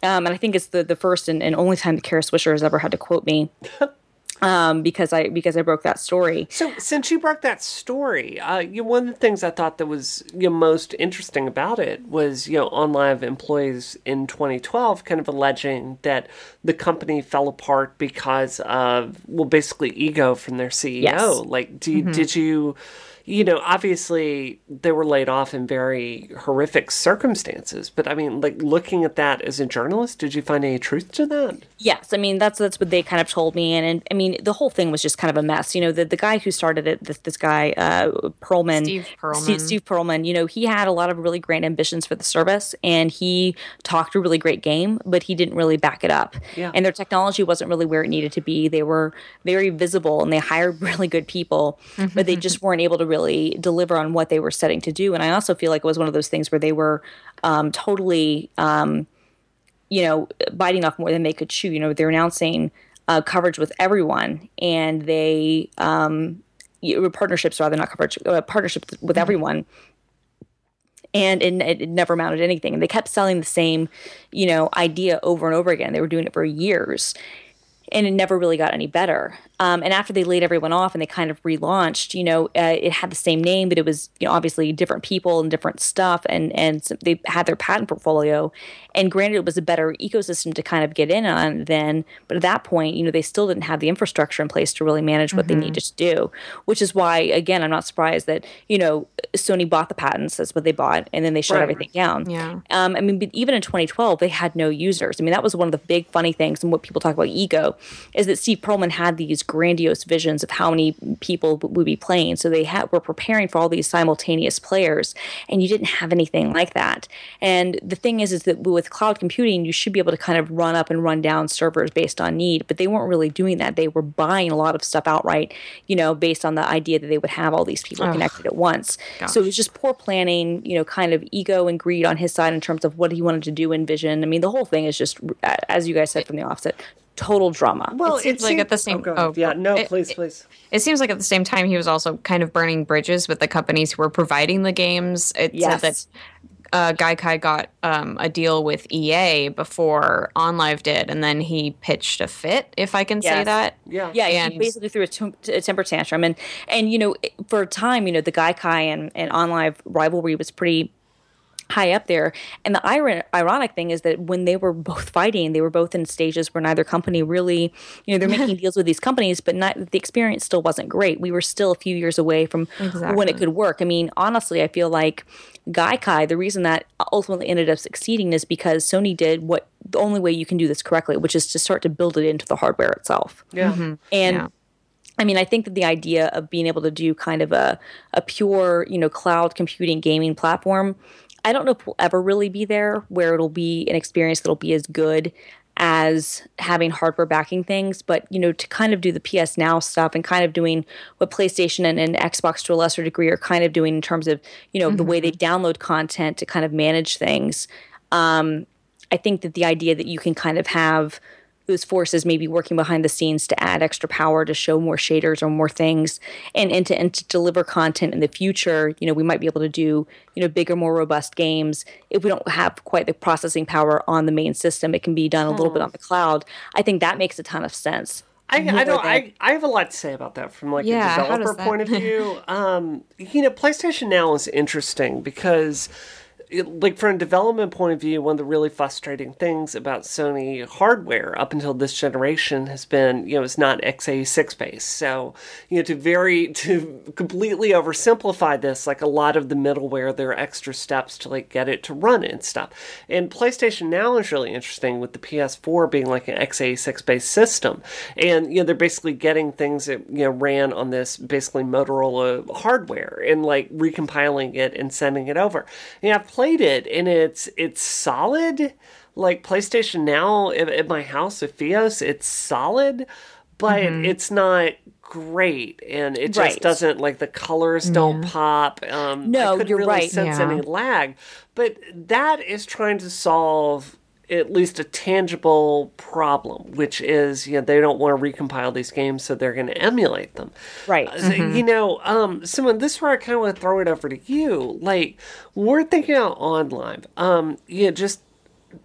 Speaker 2: um, and I think it's the the first and, and only time that Kara Swisher has ever had to quote me. Um, because I because I broke that story.
Speaker 3: So, since you broke that story, uh, you, one of the things I thought that was you know, most interesting about it was, you know, OnLive employees in 2012 kind of alleging that the company fell apart because of, well, basically ego from their CEO.
Speaker 2: Yes.
Speaker 3: Like, do you, did you you know, obviously they were laid off in very horrific circumstances. But I mean, like looking at that as a journalist, did you find any truth to that?
Speaker 2: Yes, I mean that's that's what they kind of told me, and, and I mean the whole thing was just kind of a mess. You know, the the guy who started it, this this guy uh, Perlman,
Speaker 1: Steve Perlman.
Speaker 2: Steve, Steve Perlman. You know, he had a lot of really great ambitions for the service, and he talked a really great game, but he didn't really back it up.
Speaker 3: Yeah.
Speaker 2: And their technology wasn't really where it needed to be. They were very visible, and they hired really good people, but they just weren't able to really deliver on what they were setting to do. And I also feel like it was one of those things where they were um, totally. Um, you know, biting off more than they could chew. You know, they're announcing uh, coverage with everyone, and they um, partnerships rather not coverage, uh, partnerships with everyone. And it, it never amounted to anything. And they kept selling the same, you know, idea over and over again. They were doing it for years, and it never really got any better. Um, and after they laid everyone off and they kind of relaunched, you know, uh, it had the same name, but it was you know obviously different people and different stuff, and and they had their patent portfolio. And granted, it was a better ecosystem to kind of get in on then, but at that point, you know, they still didn't have the infrastructure in place to really manage what they needed to do. Which is why, again, I'm not surprised that you know Sony bought the patents. That's what they bought, and then they shut
Speaker 3: Right.
Speaker 2: everything down.
Speaker 1: Yeah.
Speaker 2: Um, I mean, but even in 2012, they had no users. I mean, that was one of the big funny things, and what people talk about ego is that Steve Perlman had these grandiose visions of how many people would be playing. So they had, were preparing for all these simultaneous players, and you didn't have anything like that. And the thing is, is that with cloud computing, you should be able to kind of run up and run down servers based on need, but they weren't really doing that. They were buying a lot of stuff outright, you know, based on the idea that they would have all these people connected at once. So it was just poor planning, you know, kind of ego and greed on his side in terms of what he wanted to do in Vision. I mean, the whole thing is just, as you guys said from the offset, total drama.
Speaker 3: Well,
Speaker 1: It seems like at the same-
Speaker 3: Oh,
Speaker 1: oh,
Speaker 3: yeah, no,
Speaker 1: it-
Speaker 3: please,
Speaker 1: it-
Speaker 3: please.
Speaker 1: It seems like at the same time he was also kind of burning bridges with the companies who were providing the games. It
Speaker 2: Yes.
Speaker 1: said that uh, Gaikai got um, a deal with EA before OnLive did, and then he pitched a fit, if I can say that.
Speaker 3: Yeah.
Speaker 2: Yeah,
Speaker 1: And-
Speaker 2: he basically threw a, temper tantrum, and and you know, for a time, you know, the Gaikai and and OnLive rivalry was pretty high up there. And the iron- ironic thing is that when they were both fighting, they were both in stages where neither company really, you know, they're making deals with these companies, but not the experience still wasn't great. We were still a few years away from when it could work. I mean, honestly, I feel like Gaikai, the reason that ultimately ended up succeeding is because Sony did what the only way you can do this correctly, which is to start to build it into the hardware itself.
Speaker 3: Yeah. Mm-hmm.
Speaker 2: And
Speaker 1: Yeah.
Speaker 2: I mean, I think that the idea of being able to do kind of a, a pure, you know, cloud computing gaming platform, I don't know if we'll ever really be there where it'll be an experience that'll be as good as having hardware backing things. But, you know, to kind of do the PS Now stuff and kind of doing what PlayStation and, and Xbox to a lesser degree are kind of doing in terms of, you know, the way they download content to kind of manage things. Um, I think that the idea that you can kind of have those forces maybe working behind the scenes to add extra power to show more shaders or more things and, and, to, and to deliver content in the future you know we might be able to do you know bigger more robust games if we don't have quite the processing power on the main system it can be done a little bit on the cloud i think that makes a ton of sense
Speaker 3: I, I don't. I, I have a lot to say about that from like
Speaker 1: Yeah,
Speaker 3: a developer point of view. um, you know, PlayStation Now is interesting because, like, from a development point of view, one of the really frustrating things about Sony hardware up until this generation has been, you know, it's not x86 based. So, you know, to very to completely oversimplify this, like a lot of the middleware, there are extra steps to like get it to run and stuff. And PlayStation Now is really interesting with the PS4 being like an x86 based system, and you know they're basically getting things that you know ran on this basically Motorola hardware and like recompiling it and sending it over. And I've played it, and it's it's solid. Like PlayStation Now at, my house at Fios, it's solid, but it's not great and it just
Speaker 2: Right.
Speaker 3: doesn't like the colors don't pop um
Speaker 2: No,
Speaker 3: I couldn't
Speaker 2: you're
Speaker 3: really
Speaker 2: right.
Speaker 3: sense
Speaker 1: Yeah.
Speaker 3: any lag but that is trying to solve at least a tangible problem which is you know they don't want to recompile these games so they're going to emulate them
Speaker 2: Right.
Speaker 3: Uh, so, you know um Simone this is where I kind of want to throw it over to you like we're thinking out OnLive um yeah just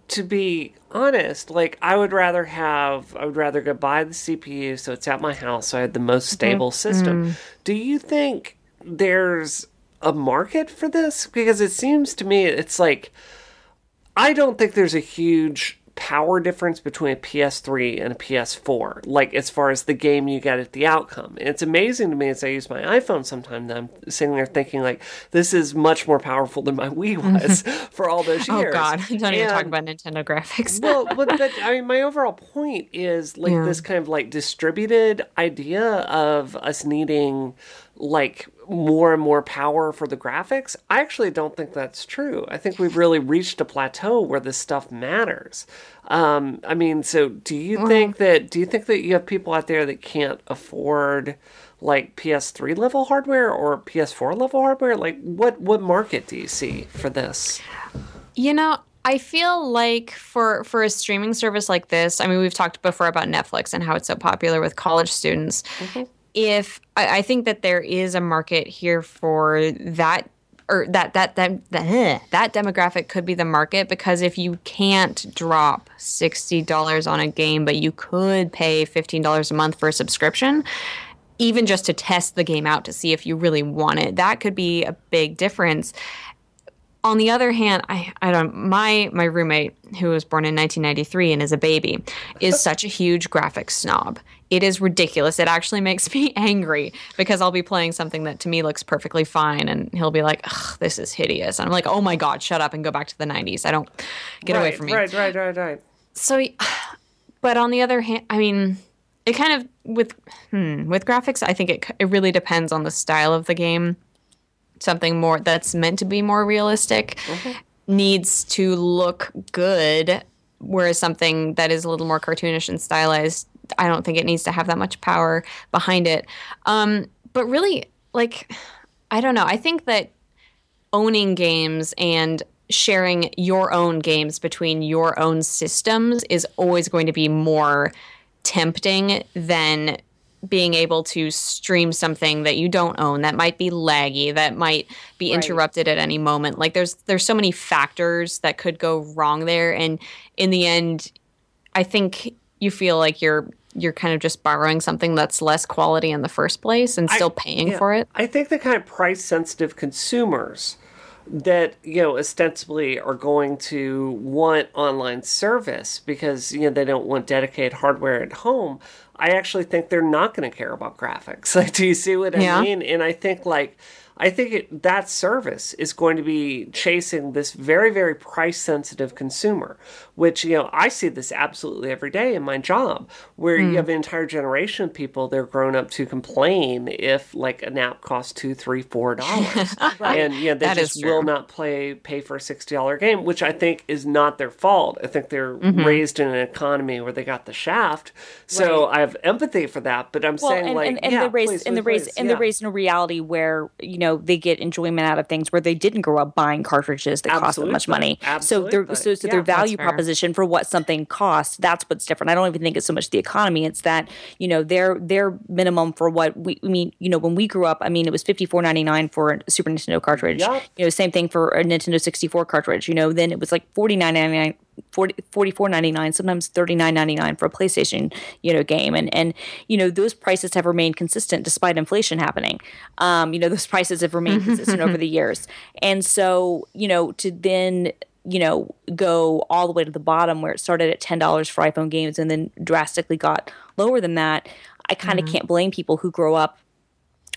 Speaker 3: to be honest, like I would rather have, I would rather go buy the CPU so it's at my house so I had the most stable system. Do you think there's a market for this? Because it seems to me it's like, I don't think there's a huge power difference between a PS3 and a PS4, like as far as the game you get at the outcome. And it's amazing to me as I use my iPhone sometimes that I'm sitting there thinking like this is much more powerful than my Wii was for all those oh, years.
Speaker 1: Oh God, don't even talk about Nintendo graphics.
Speaker 3: well, but, but I mean, my overall point is like
Speaker 1: Yeah.
Speaker 3: this kind of like distributed idea of us needing like more and more power for the graphics. I actually don't think that's true. I think we've really reached a plateau where this stuff matters. Um, I mean, so do you think that do you think that you have people out there that can't afford like PS3 level hardware or PS4 level hardware? Like, what what market do you see for this?
Speaker 1: You know, I feel like for for a streaming service like this, I mean, we've talked before about Netflix and how it's so popular with college students. If I, I think that there is a market here for that. Or that that that that, that demographic could be the market because if you can't drop sixty dollars on a game, but you could pay fifteen dollars a month for a subscription, even just to test the game out to see if you really want it, that could be a big difference on the other hand, I, I don't my my roommate who was born in 1993 and is a baby is such a huge graphics snob. It is ridiculous. It actually makes me angry because I'll be playing something that to me looks perfectly fine and he'll be like, Ugh, "This is hideous." And I'm like, "Oh my god, shut up and go back to the 90s. I don't get away from me."
Speaker 3: Right, right, right, right.
Speaker 1: so but on the other hand i mean it kind of with hmm, with graphics i think it, it really depends on the style of the game something more that's meant to be more realistic needs to look good whereas something that is a little more cartoonish and stylized i don't think it needs to have that much power behind it. Um, but really like i don't know. I think that owning games and sharing your own games between your own systems is always going to be more tempting than being able to stream something that you don't own that might be laggy that might be interrupted at any moment. Like there's there's so many factors that could go wrong there. And in the end i think you feel like you're you're kind of just borrowing something that's less quality in the first place and still paying
Speaker 3: Yeah.
Speaker 1: for it
Speaker 3: I think the kind of price sensitive consumers that you know ostensibly are going to want online service because you know they don't want dedicated hardware at home i actually think they're not going to care about graphics like do you see what i
Speaker 1: Yeah.
Speaker 3: mean and i think like I think it, that service is going to be chasing this very, very price sensitive consumer, which, you know, I see this absolutely every day in my job, where
Speaker 1: Hmm.
Speaker 3: you have an entire generation of people, they're grown up to complain if like an app costs two, three, four dollars. And, you know, they
Speaker 1: That
Speaker 3: just will not play, pay for a $60 game, which I think is not their fault. I think they're
Speaker 1: Mm-hmm.
Speaker 3: raised in an economy where they got the shaft. So I have empathy for that, but I'm
Speaker 2: well,
Speaker 3: saying
Speaker 2: and,
Speaker 3: like,
Speaker 2: and, and
Speaker 3: yeah,
Speaker 2: they're raised
Speaker 3: please,
Speaker 2: and
Speaker 3: please,
Speaker 2: raised
Speaker 3: please,
Speaker 2: and they're
Speaker 3: yeah.
Speaker 2: raised in a reality where you know they get enjoyment out of things where they didn't grow up buying cartridges that cost that much
Speaker 3: Absolutely.
Speaker 2: money. So their
Speaker 3: Absolutely.
Speaker 2: so, so
Speaker 3: Yeah,
Speaker 2: their value
Speaker 1: fair.
Speaker 2: Proposition for what something costs that's what's different. I don't even think it's so much the economy. It's that you know their their minimum for what we I mean you know when we grew up I mean it was fifty four ninety nine for a Super Nintendo cartridge.
Speaker 3: Yep.
Speaker 2: You know same thing for a Nintendo sixty four cartridge. You know then it was like forty nine ninety nine 40, 44.99 sometimes 39.99 for a PlayStation you know game and and you know those prices have remained consistent despite inflation happening um you know those prices have remained consistent over the years and so you know to then you know go all the way to the bottom where it started at $10 for iPhone games and then drastically got lower than that I kind of mm-hmm. can't blame people who grow up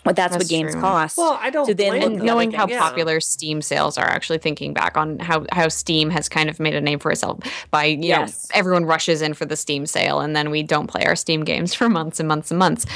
Speaker 2: but that's, what games
Speaker 1: true.
Speaker 2: cost
Speaker 3: Well, I don't
Speaker 2: so then
Speaker 3: blame
Speaker 1: and
Speaker 3: them.
Speaker 1: knowing how
Speaker 3: Yeah.
Speaker 1: popular Steam sales are, actually thinking back on how, how Steam has kind of made a name for itself by you
Speaker 2: Yes.
Speaker 1: know everyone rushes in for the Steam sale and then we don't play our Steam games for months and months and months.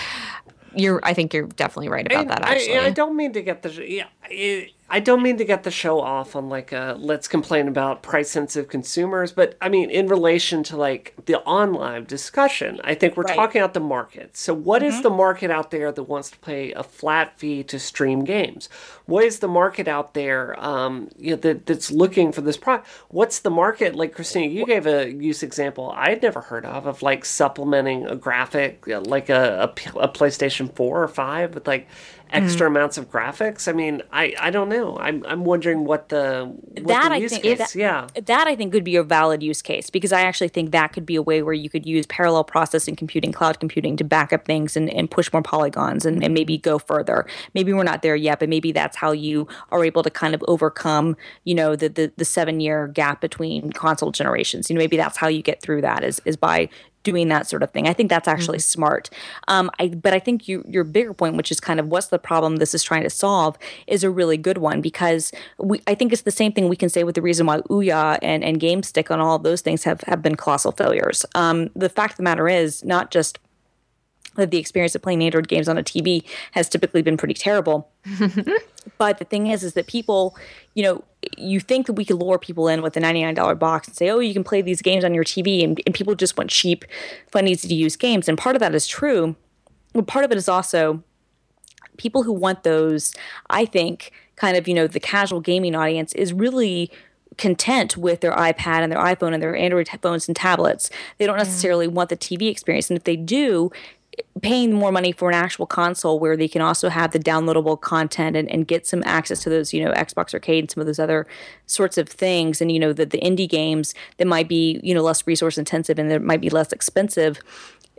Speaker 1: You're, I think you're definitely right about
Speaker 3: And
Speaker 1: that. Actually,
Speaker 3: I, don't mean to get the yeah, I, I don't mean to get the show off on like a let's complain about price sensitive consumers, but I mean in relation to like the online discussion, I think we're
Speaker 2: Right.
Speaker 3: talking about the market. So what is the market out there that wants to pay a flat fee to stream games? What is the market out there um, you know, that, that's looking for this product? What's the market like, Christina? You gave a use example I had never heard of of like supplementing a graphic like a PlayStation Four or Five with like extra mm-hmm. amounts of graphics. I mean, I, I don't know. I'm I'm wondering what the what
Speaker 2: that
Speaker 3: the
Speaker 2: I
Speaker 3: use
Speaker 2: think
Speaker 3: case.
Speaker 2: that,
Speaker 3: yeah.
Speaker 2: that I think could be a valid use case because I actually think that could be a way where you could use parallel processing computing, cloud computing to back up things and, and push more polygons and, and maybe go further. Maybe we're not there yet, but maybe that's how you are able to kind of overcome, you know, the the, the seven year gap between console generations. You know, maybe that's how you get through that is is by doing that sort of thing. I think that's actually
Speaker 3: Mm-hmm.
Speaker 2: smart. Um, I, but I think you, your bigger point, which is kind of what's the problem this is trying to solve, is a really good one because we, I think it's the same thing we can say with the reason why Ouya and, and GameStick and all of those things have, have been colossal failures. Um, the fact of the matter is not just that the experience of playing Android games on a TV has typically been pretty terrible. but the thing is, is that people, you know, you think that we could lure people in with a $99 box and say, oh, you can play these games on your TV, and, and people just want cheap, fun, easy to use games. And part of that is true. But part of it is also people who want those, I think, kind of, you know, the casual gaming audience is really content with their iPad and their iPhone and their Android phones and tablets. They don't necessarily want the TV experience. And if they do, paying more money for an actual console where they can also have the downloadable content and, and get some access to those, you know, Xbox Arcade and some of those other sorts of things. And, you know, the, the indie games that might be, you know, less resource intensive and that might be less expensive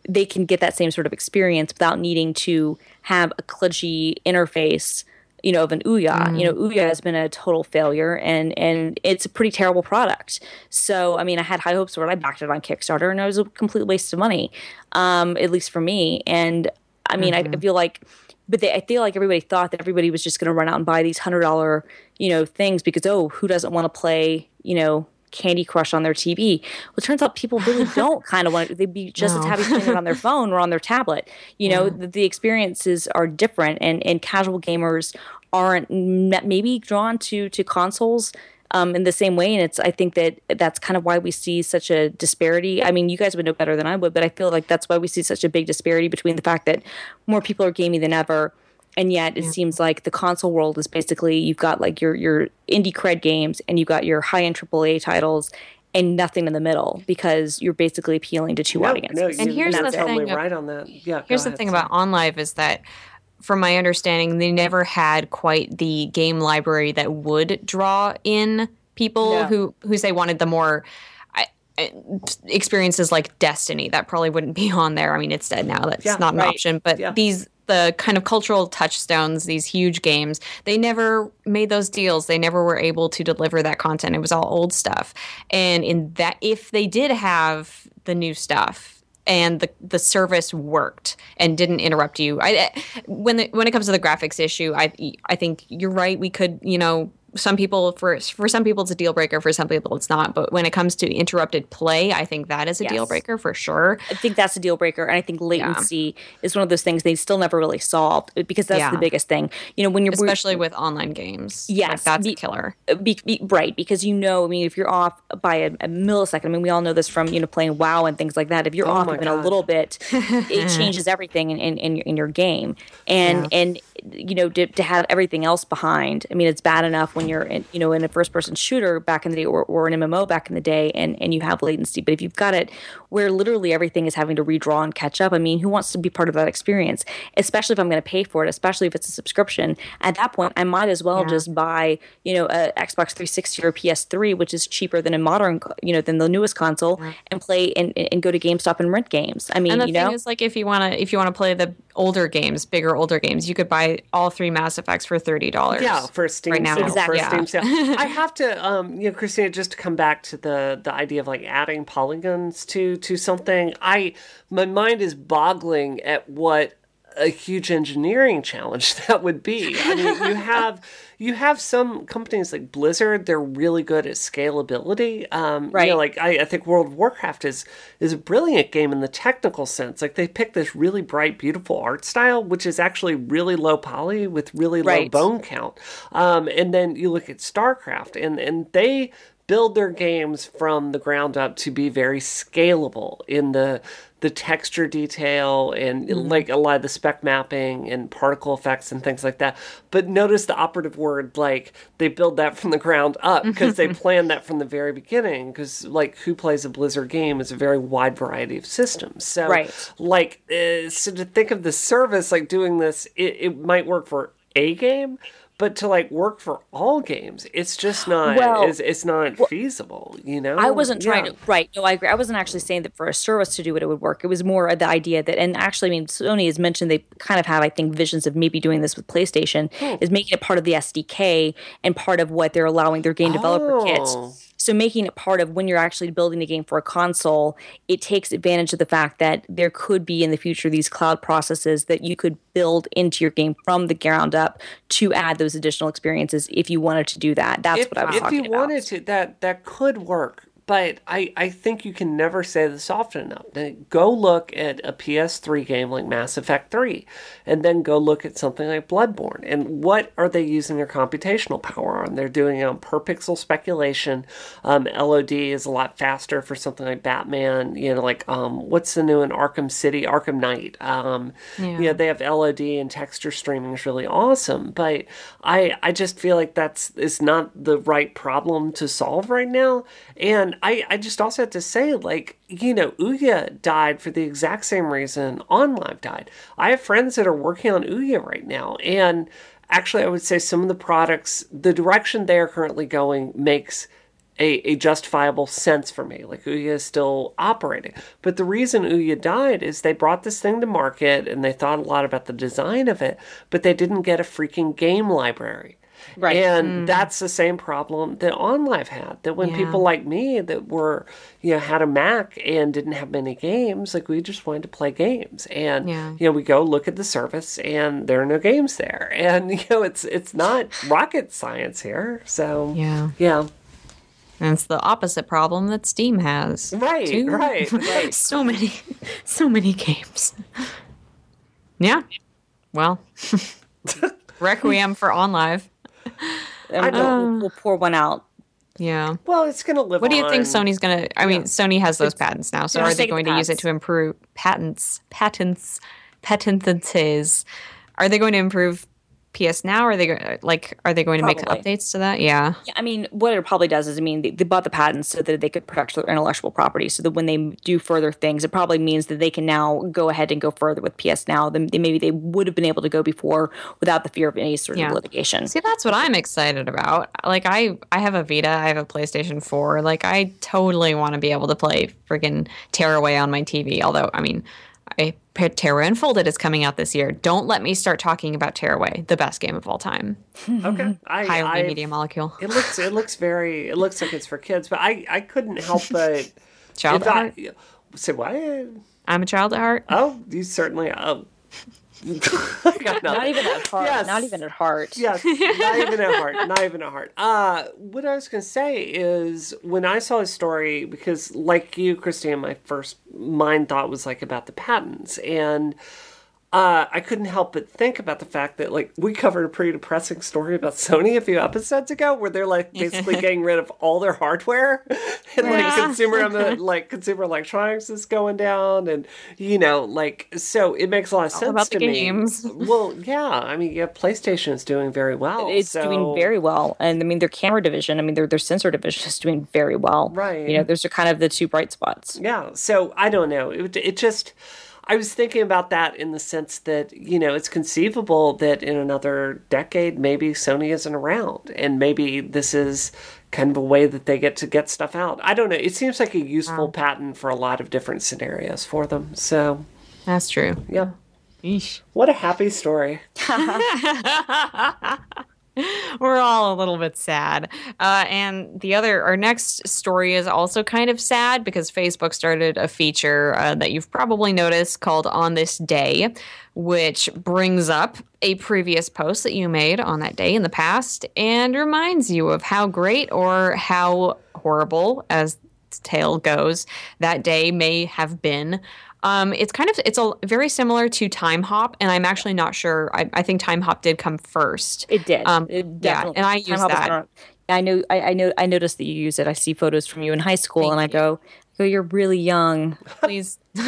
Speaker 2: they can get that same sort of experience without needing to have a kludgy interface you know of an Ouya. You know, Ouya has been a total failure and and it's a pretty terrible product. So I mean, I had high hopes for it. I backed it on Kickstarter and it was a complete waste of money, um, at least for me. And I mean, I, I feel like. But they, I feel like everybody thought that everybody was just going to run out and buy these hundred dollar, you know, things because oh, who doesn't want to play, you know, Candy Crush on their TV. Well, it turns out people really don't kind of want it. They'd be just as
Speaker 1: No.
Speaker 2: happy playing it on their phone or on their tablet. You know, the, the experiences are different, and and casual gamers aren't maybe drawn to to consoles. Um, in the same way, and it's I think that that's kind of why we see such a disparity. I mean, you guys would know better than I would, but I feel like that's why we see such a big disparity between the fact that more people are gaming than ever, and yet it seems like the console world is basically you've got like your your indie cred games and you've got your high end AAA titles and nothing in the middle because you're basically appealing to two
Speaker 3: No,
Speaker 2: audiences.
Speaker 3: no,
Speaker 1: And
Speaker 3: you-
Speaker 1: here's
Speaker 3: you're
Speaker 1: the
Speaker 3: totally
Speaker 1: thing-
Speaker 3: right on that. Yeah.
Speaker 1: Here's the
Speaker 3: ahead,
Speaker 1: thing
Speaker 3: sorry.
Speaker 1: about OnLive is that, from my understanding, they never had quite the game library that would draw in people who who say wanted the more. I- Experiences like Destiny that probably wouldn't be on there. I mean, it's dead now. That's
Speaker 3: Yeah,
Speaker 1: not an
Speaker 2: right.
Speaker 1: option. But
Speaker 3: Yeah.
Speaker 1: these the kind of cultural touchstones, these huge games, they never made those deals. They never were able to deliver that content. It was all old stuff. And in that, if they did have the new stuff, and the the service worked and didn't interrupt you. I when the, when it comes to the graphics issue, I I think you're right. We could you know some people for for some people it's a deal breaker for some people it's not. But when it comes to interrupted play i think that is a deal breaker for sure.
Speaker 2: I think that's a deal breaker, and I think latency is one of those things they still never really solved uh, because that's
Speaker 1: Yeah.
Speaker 2: the biggest thing. You know, when you're
Speaker 1: especially with online games
Speaker 2: Yes,
Speaker 1: like, that's
Speaker 2: be-
Speaker 1: a killer uh,
Speaker 2: be, be, right because you know i mean if you're off by a, a millisecond i mean we all know this from you know playing wow and things like that. If you're oh off
Speaker 3: Oh my
Speaker 2: even a little bit it changes everything in, in, in, your, in your game. And and you know to, to have everything else behind i mean it's bad enough when you're in, you know in a first person shooter back in the day or, or an mmo back in the day and and you have latency. But if you've got it where literally everything is having to redraw and catch up i mean who wants to be part of that experience? Especially if i'm going to pay for it especially if it's a subscription. At that point i might as well
Speaker 1: Yeah.
Speaker 2: just buy you know a xbox 360 or ps3 which is cheaper than a modern you know than the newest console and play and, and go to gamestop and rent games. I mean
Speaker 1: and the
Speaker 2: you
Speaker 1: thing
Speaker 2: know
Speaker 1: is like if you want to if you want to play the older games bigger older games you could buy all three mass effects for $30
Speaker 3: Yeah, for Steam
Speaker 1: right now.
Speaker 3: sale.
Speaker 2: Exactly.
Speaker 3: For a
Speaker 1: Yeah.
Speaker 3: Steam sale. I have to, um, you know, Christina, just to come back to the the idea of like adding polygons to to something. I my mind is boggling at what a huge engineering challenge that would be. I mean, you have you have some companies like Blizzard; they're really good at scalability. Um, You
Speaker 2: Right.
Speaker 3: know, like I, I think World of Warcraft is is a brilliant game in the technical sense. Like they pick this really bright, beautiful art style, which is actually really low poly with really low
Speaker 2: Right.
Speaker 3: bone count. Um, and then you look at StarCraft, and and they build their games from the ground up to be very scalable in the the texture detail and
Speaker 2: Mm-hmm.
Speaker 3: like a lot of the spec mapping and particle effects and things like that. But notice the operative word like they build that from the ground up because they planned that from the very beginning because like who plays a Blizzard game is a very wide variety of systems. So
Speaker 2: Right.
Speaker 3: like uh, so to think of the service like doing this it, it might work for a game but to like work for all games it's just not
Speaker 2: Well,
Speaker 3: it's, it's not feasible you know
Speaker 2: I wasn't trying
Speaker 3: Yeah.
Speaker 2: to right. No, I agree. I wasn't actually saying that for a service to do it, it would work. It was more the idea that, and actually, I mean, Sony has mentioned they kind of have, I think, visions of maybe doing this with PlayStation, oh. is making it part of the SDK and part of what they're allowing their game developer
Speaker 3: Oh.
Speaker 2: kits. So making it part of when you're actually building a game for a console, it takes advantage of the fact that there could be in the future these cloud processes that you could build into your game from the ground up to add those additional experiences if you wanted to do that. That's
Speaker 3: if,
Speaker 2: what I was
Speaker 3: if
Speaker 2: talking
Speaker 3: you wanted to that that could work but I, I think you can never say this often enough. Go look at a PS3 game like Mass Effect 3, and then go look at something like Bloodborne. And what are they using their computational power on? They're doing um, per pixel speculation. Um, LOD is a lot faster for something like Batman. You know, like um, what's the new in Arkham City? Arkham Knight. Um, Yeah. they have LOD and texture streaming is really awesome. But I I just feel like that's is not the right problem to solve right now. And I I just also have to say like you know Ouya died for the exact same reason OnLive died. I have friends that are working on Ouya right now, and actually I would say some of the products the direction they are currently going makes a, a justifiable sense for me. Like Ouya is still operating. But the reason Ouya died is they brought this thing to market and they thought a lot about the design of it, but they didn't get a freaking game library.
Speaker 2: Right.
Speaker 3: And mm-hmm. that's the same problem that OnLive had. That when
Speaker 1: Yeah.
Speaker 3: people like me that were, you know, had a Mac and didn't have many games, like we just wanted to play games. And
Speaker 1: Yeah.
Speaker 3: you know, we go look at the service and there are no games there. And you know, it's it's not rocket science here. So
Speaker 1: Yeah.
Speaker 3: yeah.
Speaker 1: And it's the opposite problem that Steam has.
Speaker 3: Right,
Speaker 1: too.
Speaker 3: right, right.
Speaker 1: so many, so many games. Yeah. Well, Requiem for OnLive.
Speaker 2: And we'll, we'll pour one out.
Speaker 1: Yeah.
Speaker 3: Well, it's going to live
Speaker 1: What do you think Sony's gonna? I mean, Sony has those patents now. So are they
Speaker 2: take the
Speaker 1: going to use it to improve patents? Patents, patentances. Are they going to improve PS Now? Are they like? Are they going to
Speaker 2: Probably.
Speaker 1: make updates to that? Yeah.
Speaker 2: Yeah, I mean, what it probably does is, I mean, they, they bought the patents so that they could protect their intellectual property. So that when they do further things, it probably means that they can now go ahead and go further with PS Now than they, maybe they would have been able to go before without the fear of any sort of litigation.
Speaker 1: See, that's what I'm excited about. Like, I I have a Vita, I have a PlayStation 4. Like, I totally want to be able to play friggin' Tearaway on my TV. Although, I mean, I Tearaway Unfolded is coming out this year. Don't let me start talking about Tearaway, the best game of all time.
Speaker 3: Okay, I,
Speaker 1: highly
Speaker 3: I,
Speaker 1: media molecule.
Speaker 3: It looks it looks very it looks like it's for kids, but I I couldn't help but
Speaker 1: child at
Speaker 3: I,
Speaker 1: heart.
Speaker 3: Say what?
Speaker 1: I'm a child at heart.
Speaker 3: Oh, you certainly. Oh.
Speaker 2: Not even at heart.
Speaker 3: Yes.
Speaker 2: Not even at heart.
Speaker 3: Yes, not even at heart. Not even at heart. Uh, what I was going to say is when I saw his story, because like you, Christine, my first mind thought was like about the patents. And uh, I couldn't help but think about the fact that like we covered a pretty depressing story about Sony a few episodes ago, where they're like basically getting rid of all their hardware, and like
Speaker 1: Yeah.
Speaker 3: consumer like consumer electronics is going down, and you know like so it makes a lot of sense
Speaker 1: about the
Speaker 3: to
Speaker 1: games.
Speaker 3: me. Well, yeah, I mean, yeah, PlayStation is doing very well.
Speaker 2: It's
Speaker 3: so-
Speaker 2: doing very well, and I mean their camera division. I mean their their sensor division is doing very well.
Speaker 3: Right.
Speaker 2: You know, those are kind of the two bright spots.
Speaker 3: Yeah, so I don't know. It, it just, I was thinking about that in the sense that, you know, it's conceivable that in another decade, maybe Sony isn't around. And maybe this is kind of a way that they get to get stuff out. I don't know. It seems like a useful patent for a lot of different scenarios for them. So,
Speaker 1: That's true.
Speaker 3: yeah.
Speaker 1: Eesh.
Speaker 3: What a happy story.
Speaker 1: We're all a little bit sad. Uh, and the other, our next story is also kind of sad because Facebook started a feature uh, that you've probably noticed called On This Day, which brings up a previous post that you made on that day in the past and reminds you of how great or how horrible, as tale goes, that day may have been. Um, it's kind of it's a very similar to Time Hop, and I'm actually not sure. I, I think Time Hop did come first.
Speaker 2: It did.
Speaker 1: Um,
Speaker 2: It
Speaker 1: yeah, and I use that.
Speaker 2: I know I, I know I noticed that you use it. I see photos from you in high school,
Speaker 1: Thank
Speaker 2: and I go, I go, you're really young.
Speaker 1: please.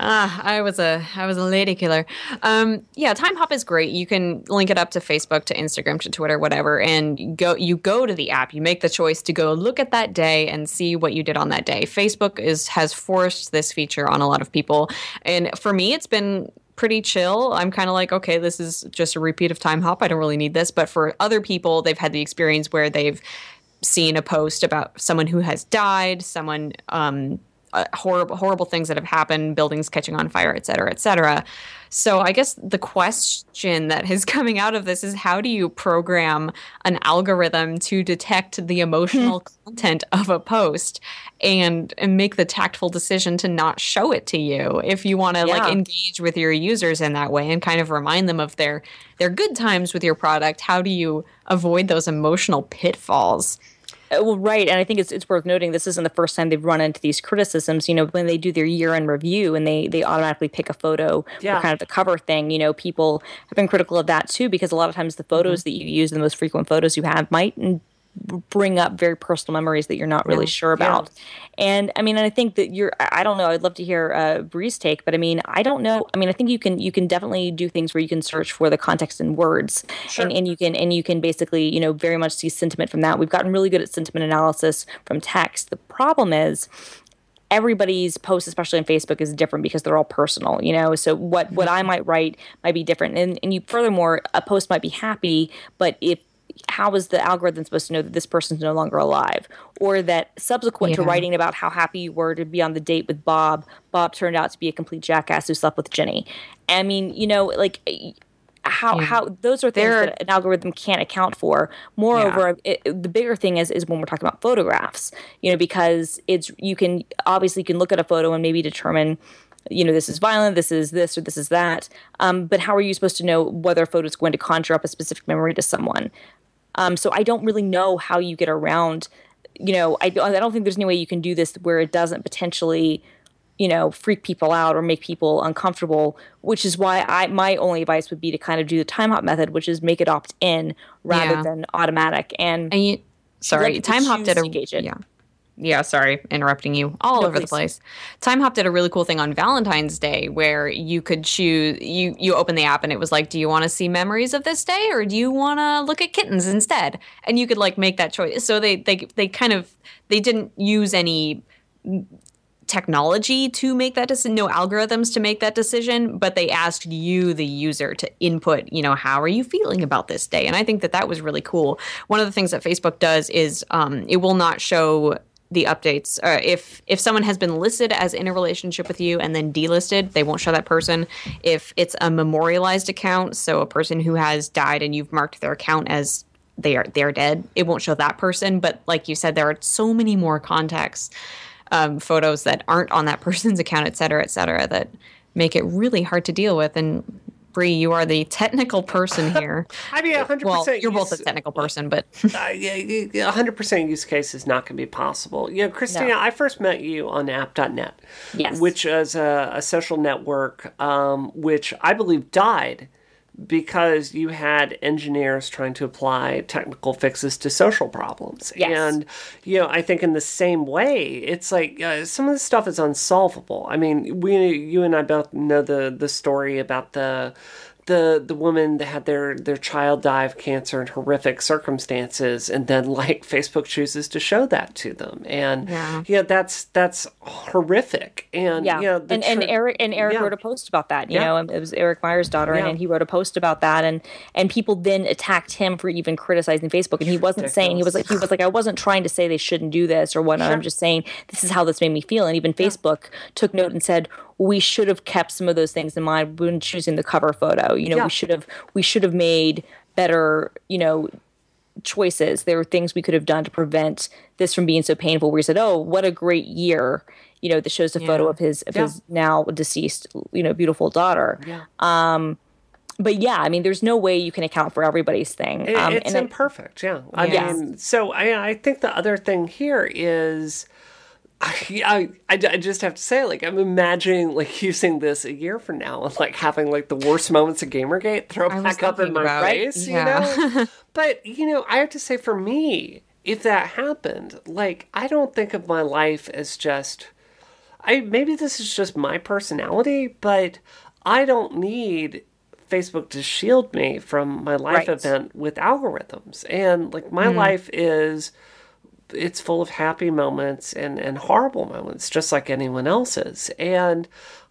Speaker 1: ah, I was a I was a lady killer. Um, yeah, Time Hop is great. You can link it up to Facebook, to Instagram, to Twitter, whatever, and go. You go to the app. You make the choice to go look at that day and see what you did on that day. Facebook is has forced this feature on a lot of people, and for me, it's been pretty chill. I'm kind of like, okay, this is just a repeat of Time Hop. I don't really need this. But for other people, they've had the experience where they've seen a post about someone who has died, someone um, uh, horrible horrible things that have happened, buildings catching on fire, et cetera, et cetera. So I guess the question that is coming out of this is how do you program an algorithm to detect the emotional content of a post and, and make the tactful decision to not show it to you if you want to
Speaker 2: Yeah.
Speaker 1: like engage with your users in that way and kind of remind them of their their good times with your product. How do you avoid those emotional pitfalls?
Speaker 2: Uh, Well, right, and I think it's it's worth noting this isn't the first time they've run into these criticisms. You know, when they do their year end review and they they automatically pick a photo
Speaker 3: Yeah.
Speaker 2: for kind of the cover thing. You know, people have been critical of that too because a lot of times the photos that you use, the most frequent photos you have, might bring up very personal memories that you're not really sure about. And I mean, and I think that you're. I don't know. I'd love to hear uh, Bree's take, but I mean, I don't know. I mean, I think you can you can definitely do things where you can search for the context in words, and, and you can and you can basically you know very much see sentiment from that. We've gotten really good at sentiment analysis from text. The problem is everybody's post especially on facebook is different because they're all personal you know so what what i might write might be different and and you furthermore a post might be happy but if how is the algorithm supposed to know that this person's no longer alive or that subsequent to writing about how happy you were to be on the date with bob bob turned out to be a complete jackass who slept with jenny i mean you know like how how those are things
Speaker 1: There-
Speaker 2: that an algorithm can't account for. Moreover, it, the bigger thing is is when we're talking about photographs, you know, because it's you can obviously you can look at a photo and maybe determine. You know, this is violent, this is this, or this is that. Um, but how are you supposed to know whether a photo is going to conjure up a specific memory to someone? Um, so I don't really know how you get around. You know, I, I don't think there's any way you can do this where it doesn't potentially, you know, freak people out or make people uncomfortable. Which is why I my only advice would be to kind of do the time hop method, which is make it opt in rather
Speaker 1: Yeah.
Speaker 2: than automatic. And
Speaker 1: And you, sorry, Time Hop did a
Speaker 2: to engage it.
Speaker 1: yeah. Yeah, sorry, interrupting you all
Speaker 2: No,
Speaker 1: over the place. Time Hop did a really cool thing on Valentine's Day where you could choose you you open the app and it was like, do you want to see memories of this day or do you want to look at kittens instead? And you could like make that choice. So they they they kind of they didn't use any technology to make that decision, no algorithms to make that decision, but they asked you, the user, to input, you know, how are you feeling about this day? And I think that that was really cool. One of the things that Facebook does is um, it will not show the updates. Uh, if if someone has been listed as in a relationship with you and then delisted, they won't show that person. If it's a memorialized account, so a person who has died and you've marked their account as they are they're dead, it won't show that person. But like you said, there are so many more contexts um, photos that aren't on that person's account, et cetera, et cetera, that make it really hard to deal with. And Bree, you are the technical person here.
Speaker 3: I mean, 100%.
Speaker 1: well, you're both a technical person, but
Speaker 3: Uh, yeah, 100% use case is not going to be possible. You know, Christina,
Speaker 2: No.
Speaker 3: I first met you on app.net,
Speaker 2: Yes.
Speaker 3: which is a, a social network um, which I believe died because you had engineers trying to apply technical fixes to social problems.
Speaker 2: Yes.
Speaker 3: And, you know, I think in the same way, it's like uh, some of this stuff is unsolvable. I mean, we, you and I both know the, the story about the the the woman that had their their child die of cancer in horrific circumstances and then like Facebook chooses to show that to them and
Speaker 1: Yeah.
Speaker 3: yeah, that's that's horrific and
Speaker 2: yeah,
Speaker 3: you know,
Speaker 2: and, and Eric and Eric
Speaker 3: Yeah.
Speaker 2: wrote a post about that. You
Speaker 3: Yeah.
Speaker 2: know, it was Eric Meyer's daughter, and, and he wrote a post about that, and and people then attacked him for even criticizing Facebook, and he wasn't saying he was like he was like I wasn't trying to say they shouldn't do this or whatnot. I'm just saying this is how this made me feel, and even Facebook took note and said we should have kept some of those things in mind when choosing the cover photo. You know,
Speaker 3: Yeah.
Speaker 2: we should have we should have made better. You know choices. There were things we could have done to prevent this from being so painful. Where he said, "Oh, what a great year!" You know, that shows a photo of his of
Speaker 3: Yeah.
Speaker 2: his now deceased, you know, beautiful daughter.
Speaker 3: yeah.
Speaker 2: Um But yeah, I mean, there's no way you can account for everybody's thing. Um,
Speaker 3: it's
Speaker 2: I-
Speaker 3: imperfect, yeah. I mean, so I, I think the other thing here is I, I, I just have to say, like, I'm imagining like using this a year from now and like having like the worst moments of Gamergate throw back up in my face,
Speaker 1: yeah.
Speaker 3: you know. but you know, I have to say, for me, if that happened, like, I don't think of my life as just. I maybe this is just my personality, but I don't need Facebook to shield me from my life
Speaker 2: Right.
Speaker 3: event with algorithms. And like my life is it's full of happy moments and, and horrible moments, just like anyone else's. And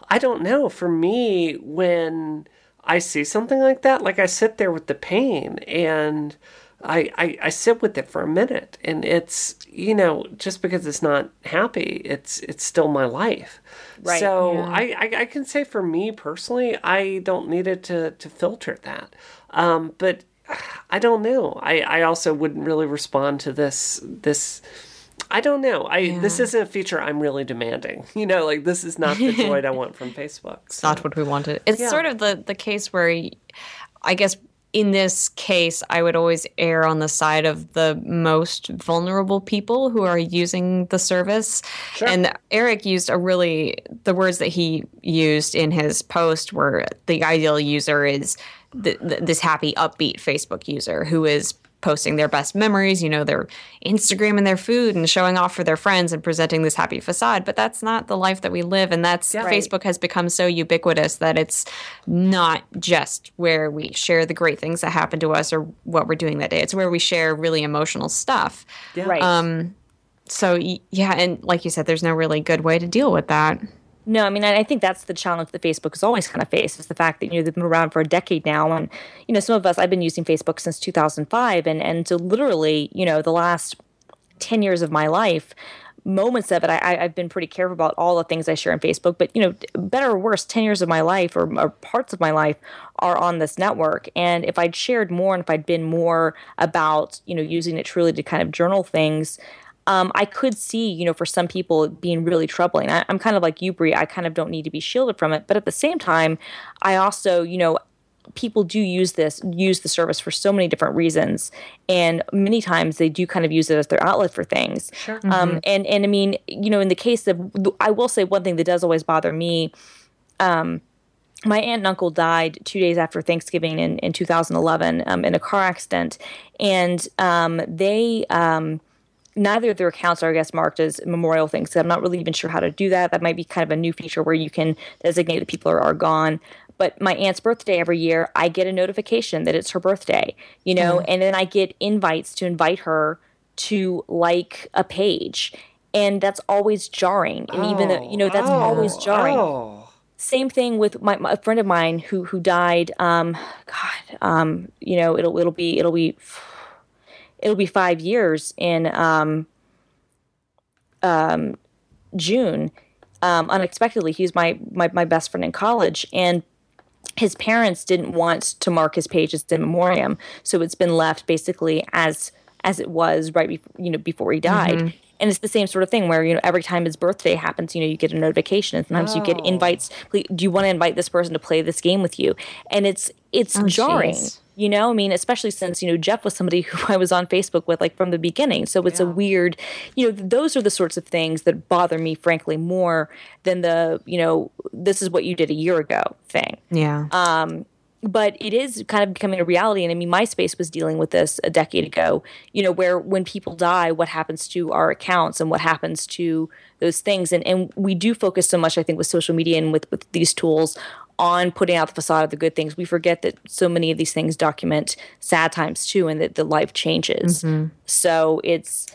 Speaker 3: I don't know, for me, when I see something like that, like I sit there with the pain and I, I, I sit with it for a minute and it's you know just because it's not happy it's it's still my life
Speaker 2: Right.
Speaker 3: so
Speaker 1: Yeah.
Speaker 3: I, I I can say for me personally I don't need it to to filter that um but I don't know I I also wouldn't really respond to this this I don't know I this isn't a feature I'm really demanding you know like this is not the joy I want from Facebook
Speaker 1: It's not what we wanted. It's
Speaker 3: Yeah.
Speaker 1: sort of the the case where I guess in this case I would always err on the side of the most vulnerable people who are using the service. Sure. And Eric used a really the words that he used in his post were the ideal user is th- th- this happy upbeat Facebook user who is posting their best memories, you know, their Instagram and their food and showing off for their friends and presenting this happy facade. But that's not the life that we live. And that's
Speaker 2: Right.
Speaker 1: Facebook has become so ubiquitous that it's not just where we share the great things that happen to us or what we're doing that day. It's where we share really emotional stuff.
Speaker 3: yeah.
Speaker 2: Right.
Speaker 1: Um, so yeah, and like you said, there's no really good way to deal with that.
Speaker 2: No, I mean, I think that's the challenge that Facebook has always kind of faced is the fact that, you know, they've been around for a decade now. And, you know, some of us, I've been using Facebook since 2005. And, and so literally, you know, the last 10 years of my life, moments of it, I, I've been pretty careful about all the things I share on Facebook. But, you know, better or worse, 10 years of my life or, or parts of my life are on this network. And if I'd shared more and if I'd been more about, you know, using it truly to kind of journal things, um, I could see, you know, for some people being really troubling. I, I'm kind of like you, Bree. I kind of don't need to be shielded from it, but at the same time, I also, you know, people do use this use the service for so many different reasons, and many times they do kind of use it as their outlet for things. Sure. Um, and and I mean, you know, in the case of, I will say one thing that does always bother me my aunt and uncle died two days after Thanksgiving in, in 2011 um, in a car accident. And um, they, um, neither of their accounts are, I guess, marked as memorial things. So I'm not really even sure how to do that. That might be kind of a new feature where you can designate that people are, are gone. But my aunt's birthday every year, I get a notification that it's her birthday, you know, and then I get invites to invite her to like a page. And that's always jarring. And even though, you know, that's always jarring
Speaker 3: oh.
Speaker 2: same thing with my, my a friend of mine who who died um god um you know it'll it'll be it'll be it'll be 5 years in um um June. Um unexpectedly he was my my my best friend in college and his parents didn't want to mark his page as in memoriam. So it's been left basically as as it was right before you know before he died. And it's the same sort of thing where you know every time his birthday happens you know you get a notification and sometimes you get
Speaker 3: Oh.
Speaker 2: invites do you want to invite this person to play this game with you? And it's it's jarring.
Speaker 1: jeez.
Speaker 2: You know i mean especially since you know jeff was somebody who i was on facebook with like from the beginning so it's a weird you know those are the sorts of things that bother me frankly more than the you know this is what you did a year ago thing
Speaker 1: Yeah.
Speaker 2: Um but it is kind of becoming a reality. And I mean, MySpace was dealing with this a decade ago, you know, where when people die, what happens to our accounts and what happens to those things. And, and we do focus so much, I think, with social media and with, with these tools on putting out the facade of the good things. We forget that so many of these things document sad times too, and that the life changes. So it's,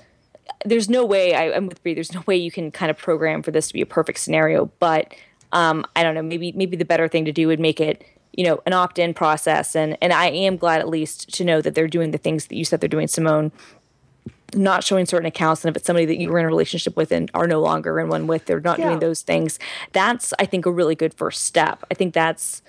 Speaker 2: there's no way I, I'm with Bree. There's no way you can kind of program for this to be a perfect scenario. But um, I don't know. Maybe maybe the better thing to do would make it you know an opt-in process. And and I am glad at least to know that they're doing the things that you said they're doing, Simone. Not showing certain accounts, and if it's somebody that you were in a relationship with and are no longer in one with, they're not
Speaker 3: Yeah.
Speaker 2: doing those things. That's I think a really good first step. I think that's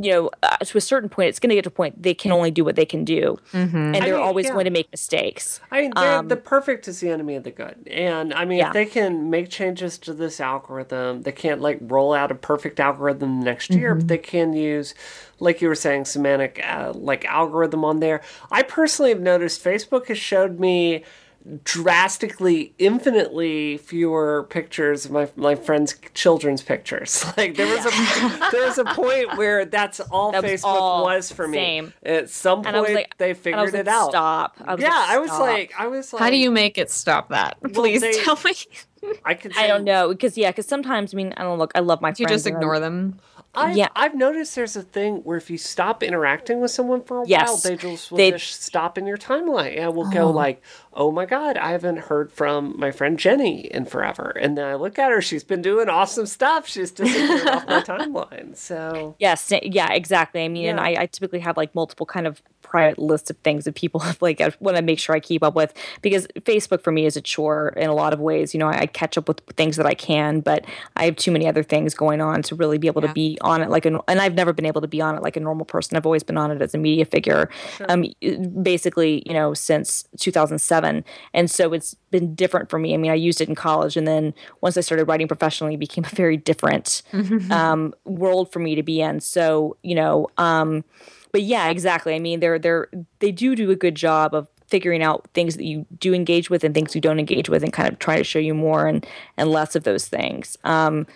Speaker 2: you know, uh, to a certain point, it's going to get to a point they can only do what they can do, and they're
Speaker 3: mean,
Speaker 2: always
Speaker 3: yeah.
Speaker 2: going to make mistakes.
Speaker 3: I mean, they're- the perfect is the enemy of the good. And I mean,
Speaker 2: Um, Yeah.
Speaker 3: if they can make changes to this algorithm, they can't like roll out a perfect algorithm next year,
Speaker 2: Mm-hmm.
Speaker 3: but they can use, like you were saying, semantic uh, like algorithm on there. I personally have noticed Facebook has showed me drastically, infinitely fewer pictures of my my friends' children's pictures. Like there was a there was a point where that's all
Speaker 2: That was
Speaker 3: Facebook
Speaker 2: all
Speaker 3: was for me.
Speaker 2: same.
Speaker 3: At some
Speaker 2: And I was
Speaker 3: point,
Speaker 2: like-
Speaker 3: they
Speaker 2: And
Speaker 3: figured
Speaker 2: was like,
Speaker 3: it out.
Speaker 2: Stop. I
Speaker 3: yeah,
Speaker 2: like,
Speaker 3: I was
Speaker 2: stop.
Speaker 3: like, I was like,
Speaker 1: How do you make it stop that? Please
Speaker 3: they-
Speaker 1: tell me.
Speaker 3: I could.
Speaker 2: I don't know because yeah, because sometimes I mean I don't look. I love my
Speaker 1: Do you
Speaker 2: friends.
Speaker 1: just ignore them?
Speaker 3: I've,
Speaker 2: Yeah.
Speaker 3: I've noticed there's a thing where if you stop interacting with someone for a while, they just will
Speaker 2: They-
Speaker 3: just stop in your timeline and will go oh. like, "Oh my god, I haven't heard from my friend Jenny in forever." And then I look at her; she's been doing awesome stuff. She's disappeared off my timeline. So
Speaker 2: Yes, eh, yeah, exactly. I mean, and I, I typically have like multiple kind of private lists of things that people have like I want to make sure I keep up with because Facebook for me is a chore in a lot of ways. You know, I, I catch up with things that I can, but I have too many other things going on to really be able
Speaker 1: Yeah.
Speaker 2: to be on it like an. And I've never been able to be on it like a normal person. I've always been on it as a media figure, um, basically, you know, since 2007, and so it's been different for me. I mean, I used it in college, and then once I started writing professionally, it became a very different um, world for me to be in. So, you know, um, but yeah, exactly. I mean, they're they're they do do a good job of figuring out things that you do engage with and things you don't engage with, and kind of try to show you more and and less of those things. Um,